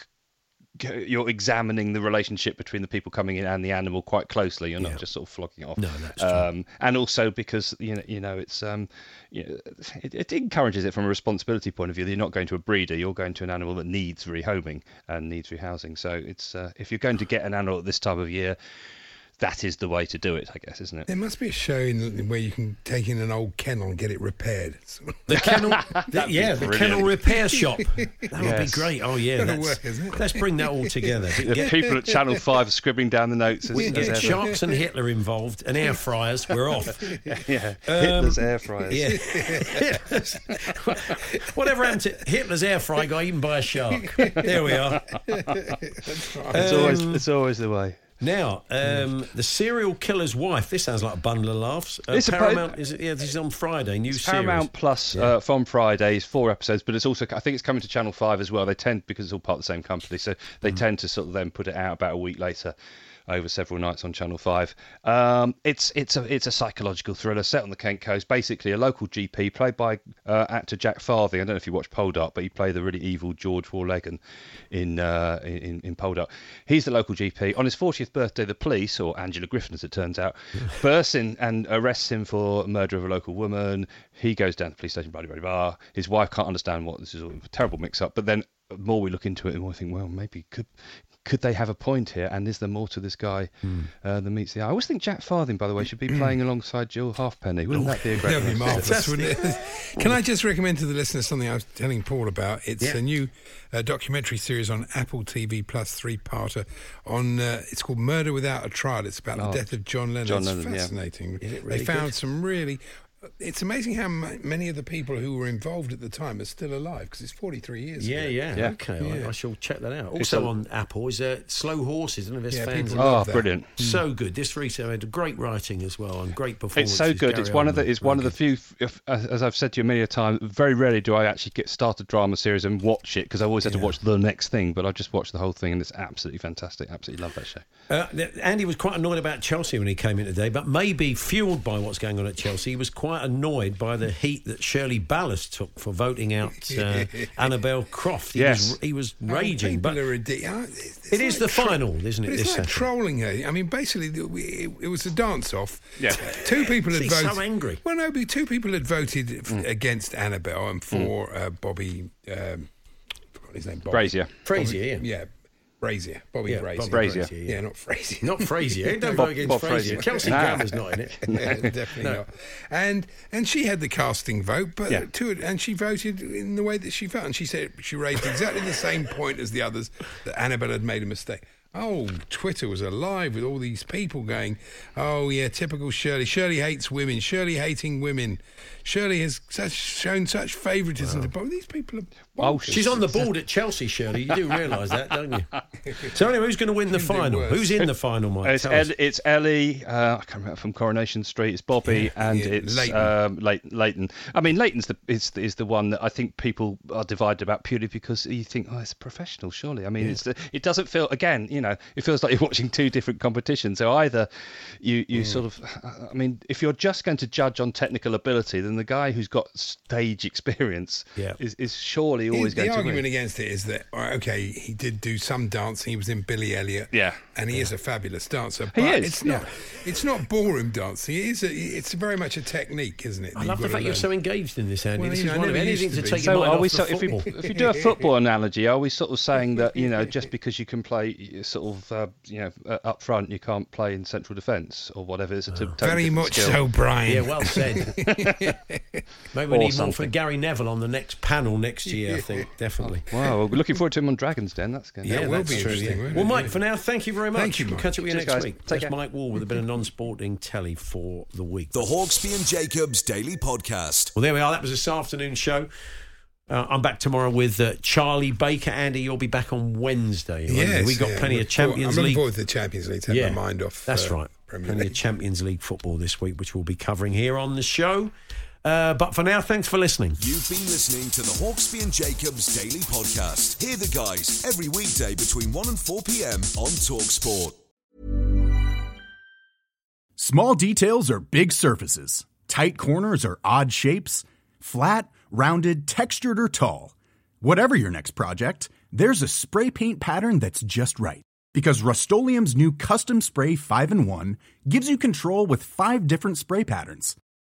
[SPEAKER 12] you're examining the relationship between the people coming in and the animal quite closely. You're not just sort of flogging it off.
[SPEAKER 2] No, that's true.
[SPEAKER 12] um, And also because you know, you know, it's um, you know, it, it encourages it from a responsibility point of view. You're not going to a breeder. You're going to an animal that needs rehoming and needs rehousing. So it's uh, if you're going to get an animal at this time of year. That is the way to do it, I guess, isn't it?
[SPEAKER 3] There must be a show in, where you can take in an old kennel and get it repaired.
[SPEAKER 2] The kennel, the, yeah, the
[SPEAKER 12] brilliant.
[SPEAKER 2] kennel repair shop. That would be great. Oh yeah,
[SPEAKER 3] Gotta
[SPEAKER 2] that's-
[SPEAKER 3] work, isn't it?
[SPEAKER 2] let's bring that all together.
[SPEAKER 12] The
[SPEAKER 2] Get-
[SPEAKER 12] people at Channel Five are scribbling down the notes. As,
[SPEAKER 2] we can
[SPEAKER 12] as
[SPEAKER 2] get
[SPEAKER 12] ever.
[SPEAKER 2] sharks and Hitler involved and air fryers. We're off.
[SPEAKER 12] Yeah,
[SPEAKER 2] Um,
[SPEAKER 12] Hitler's air fryers.
[SPEAKER 2] Yeah. Whatever happened to Hitler's air fry got eaten by a shark? There we are.
[SPEAKER 12] It's always
[SPEAKER 2] Um,
[SPEAKER 12] it's always the way.
[SPEAKER 2] Now, um, the serial killer's wife. This sounds like a bundle of laughs. Uh,
[SPEAKER 12] It's a-
[SPEAKER 2] Paramount. Is it? Yeah, this is on Friday. New series.
[SPEAKER 12] Paramount Plus uh, from Fridays, four episodes, but it's also I think it's coming to Channel Five as well. They tend because it's all part of the same company, so they
[SPEAKER 2] Mm.
[SPEAKER 12] tend to sort of then put it out about a week later. Over several nights on Channel Five, um, it's it's a it's a psychological thriller set on the Kent coast. Basically, a local GP played by uh, actor Jack Farthing. I don't know if you watch Poldark, but he played the really evil George Warlegan in uh, in in Poldark. He's the local GP. On his 40th birthday, the police, or Angela Griffin as it turns out, bursts in and arrests him for murder of a local woman. He goes down to the police station, blah blah blah. His wife can't understand what this is. A terrible mix-up. But then, the more we look into it, the more we think, well, maybe could could they have a point here? And is there more to this guy uh, than meets the eye? I always think Jack Farthing, by the way, should be playing alongside Jill Halfpenny. Wouldn't that be a great?
[SPEAKER 3] That'd be marvellous, wouldn't it? Can I just recommend to the listeners something I was telling Paul about? It's
[SPEAKER 12] Yeah.
[SPEAKER 3] a new uh, documentary series on Apple TV Plus three-parter on. Uh, it's called Murder Without a Trial. It's about
[SPEAKER 12] Oh,
[SPEAKER 3] the death of John Lennon.
[SPEAKER 12] John Lennon, yeah.
[SPEAKER 3] fascinating.
[SPEAKER 2] Is it
[SPEAKER 3] they found
[SPEAKER 2] good?
[SPEAKER 3] some really. It's amazing how many of the people who were involved at the time are still alive because it's 43 years
[SPEAKER 2] Yeah,
[SPEAKER 3] ago.
[SPEAKER 2] yeah,
[SPEAKER 12] Yeah.
[SPEAKER 2] Okay, I-
[SPEAKER 3] Yeah.
[SPEAKER 2] I, shall check that out. Also
[SPEAKER 12] a-
[SPEAKER 2] on Apple is uh, Slow Horses. I don't know if there's
[SPEAKER 3] Yeah,
[SPEAKER 2] fans.
[SPEAKER 3] people
[SPEAKER 2] of
[SPEAKER 12] Oh,
[SPEAKER 3] love that.
[SPEAKER 12] brilliant!
[SPEAKER 2] So good. This recently had great writing as well and great performance.
[SPEAKER 12] It's so good. It's one of the. It's one of the few. If, as as I've said to you many a time, very rarely do I actually get start a drama series and watch it because I always have to watch the next thing. But I just watched the whole thing and it's absolutely fantastic. Absolutely love that show.
[SPEAKER 2] Uh, Andy was quite annoyed about Chelsea when he came in today, but maybe fueled by what's going on at Chelsea, he was quite annoyed by the heat that Shirley Ballas took for voting out uh, Annabel Croft. He
[SPEAKER 12] Yes.
[SPEAKER 2] was, he was
[SPEAKER 3] Oh,
[SPEAKER 2] raging.
[SPEAKER 3] people
[SPEAKER 2] But
[SPEAKER 3] are ridiculous. It's
[SPEAKER 2] it is
[SPEAKER 3] like
[SPEAKER 2] the
[SPEAKER 3] tro-
[SPEAKER 2] final, isn't it?
[SPEAKER 3] But it's
[SPEAKER 2] this
[SPEAKER 3] like
[SPEAKER 2] Saturday?
[SPEAKER 3] trolling her. I mean, basically, it, it was a dance off.
[SPEAKER 12] Yeah.
[SPEAKER 3] Two people had
[SPEAKER 2] She's so
[SPEAKER 3] voted.
[SPEAKER 2] angry.
[SPEAKER 3] Well, no, but two people had voted f-
[SPEAKER 12] Mm.
[SPEAKER 3] against Annabel and for uh, Bobby. Um, forgot his name. Bobby.
[SPEAKER 12] Brazier.
[SPEAKER 2] Frazier, yeah.
[SPEAKER 3] Yeah. Brazier. Bobby
[SPEAKER 2] Yeah,
[SPEAKER 3] Brazier.
[SPEAKER 2] Bob
[SPEAKER 12] Brazier.
[SPEAKER 2] Brazier,
[SPEAKER 3] Yeah, not Frazier.
[SPEAKER 2] Not Frazier. Don't vote against
[SPEAKER 12] Bob
[SPEAKER 2] Frazier.
[SPEAKER 12] Frazier. Ah.
[SPEAKER 2] Grammer's not in it.
[SPEAKER 3] definitely
[SPEAKER 2] No.
[SPEAKER 3] not. And and she had the casting vote, but
[SPEAKER 12] Yeah.
[SPEAKER 3] to it, and she voted in the way that she felt, and she said she raised exactly the same point as the others that Annabel had made a mistake. Oh, Twitter was alive with all these people going, "Oh yeah, typical Shirley. Shirley hates women. Shirley hating women. Shirley has such, shown such favouritism to Bob. These people are.
[SPEAKER 12] Oh.
[SPEAKER 2] She's on the board at Chelsea, Shirley. You do realise that, don't you? So anyway, who's going to win the final? Who's in the final, Mike?
[SPEAKER 12] It's,
[SPEAKER 2] Tell.
[SPEAKER 12] El- it's Ellie. Uh, I can't remember from Coronation Street. It's Bobby and
[SPEAKER 3] yeah,
[SPEAKER 12] it's
[SPEAKER 3] Layton.
[SPEAKER 12] um, Layton. Layton. I mean, Layton's the is, is the one that I think people are divided about purely because you think, oh, it's a professional. Surely, I mean, it's the, it doesn't feel again. You know, it feels like you're watching two different competitions. So either you you sort of, I mean, if you're just going to judge on technical ability, then the guy who's got stage experience
[SPEAKER 2] Yeah.
[SPEAKER 12] is, is surely surely always
[SPEAKER 3] the
[SPEAKER 12] going to
[SPEAKER 3] argument
[SPEAKER 12] win.
[SPEAKER 3] against it is that all right, okay, he did do some dancing. He was in Billy Elliot,
[SPEAKER 12] Yeah.
[SPEAKER 3] and he is a fabulous dancer.
[SPEAKER 12] He is,
[SPEAKER 3] It's not. It's not ballroom dancing. It is. A, it's very much a technique, isn't it?
[SPEAKER 2] I love the fact you're so engaged in this, Andy.
[SPEAKER 3] Well,
[SPEAKER 2] this
[SPEAKER 3] you
[SPEAKER 2] is
[SPEAKER 3] know, I
[SPEAKER 2] one of
[SPEAKER 3] never
[SPEAKER 2] anything to
[SPEAKER 3] to
[SPEAKER 2] take
[SPEAKER 3] be.
[SPEAKER 2] your mind
[SPEAKER 12] are
[SPEAKER 2] off
[SPEAKER 12] we
[SPEAKER 2] the
[SPEAKER 12] sort, if, we, if you do a football analogy, are we sort of saying that you know just because you can play sort of uh, you know uh, up front, you can't play in central defence or whatever? It's a t- totally
[SPEAKER 3] Very much
[SPEAKER 12] skill.
[SPEAKER 3] so, Brian.
[SPEAKER 2] Yeah, well said. Maybe we
[SPEAKER 12] Or
[SPEAKER 2] need more from
[SPEAKER 12] something.
[SPEAKER 2] Gary Neville on the next panel next year, I think, definitely.
[SPEAKER 12] Wow, well, we're looking forward to him on Dragon's Den. That's going.
[SPEAKER 2] Yeah, that's true. yeah. Well, Mike, for now, thank you very much.
[SPEAKER 3] Thank you,
[SPEAKER 2] We'll
[SPEAKER 3] Mike.
[SPEAKER 2] catch up with you
[SPEAKER 12] Cheers,
[SPEAKER 2] next
[SPEAKER 12] guys.
[SPEAKER 2] week.
[SPEAKER 12] Take
[SPEAKER 2] That's
[SPEAKER 12] care.
[SPEAKER 2] Mike Ward with a bit of non-sporting telly for the week.
[SPEAKER 1] The Hawksbee and Jacobs Daily Podcast.
[SPEAKER 2] Well, there we are. That was this afternoon show. Uh, I'm back tomorrow with uh, Charlie Baker. Andy, you'll be back on Wednesday. won't you?
[SPEAKER 3] Yes,
[SPEAKER 2] we got
[SPEAKER 3] yeah,
[SPEAKER 2] plenty
[SPEAKER 3] I'm
[SPEAKER 2] of Champions
[SPEAKER 3] I'm
[SPEAKER 2] League.
[SPEAKER 3] looking forward to the Champions League. Take my mind off.
[SPEAKER 2] That's
[SPEAKER 3] uh,
[SPEAKER 2] right.
[SPEAKER 3] Premier
[SPEAKER 2] Plenty
[SPEAKER 3] League.
[SPEAKER 2] of Champions League football this week, which we'll be covering here on the show. Uh, but for now, thanks for listening.
[SPEAKER 1] You've been listening to the Hawksbee and Jacobs Daily Podcast. Hear the guys every weekday between 1 and 4 p.m. on Talksport.
[SPEAKER 13] Small details are big surfaces. Tight corners are odd shapes. Flat, rounded, textured, or tall. Whatever your next project, there's a spray paint pattern that's just right. Because Rust new Custom Spray 5 in 1 gives you control with five different spray patterns.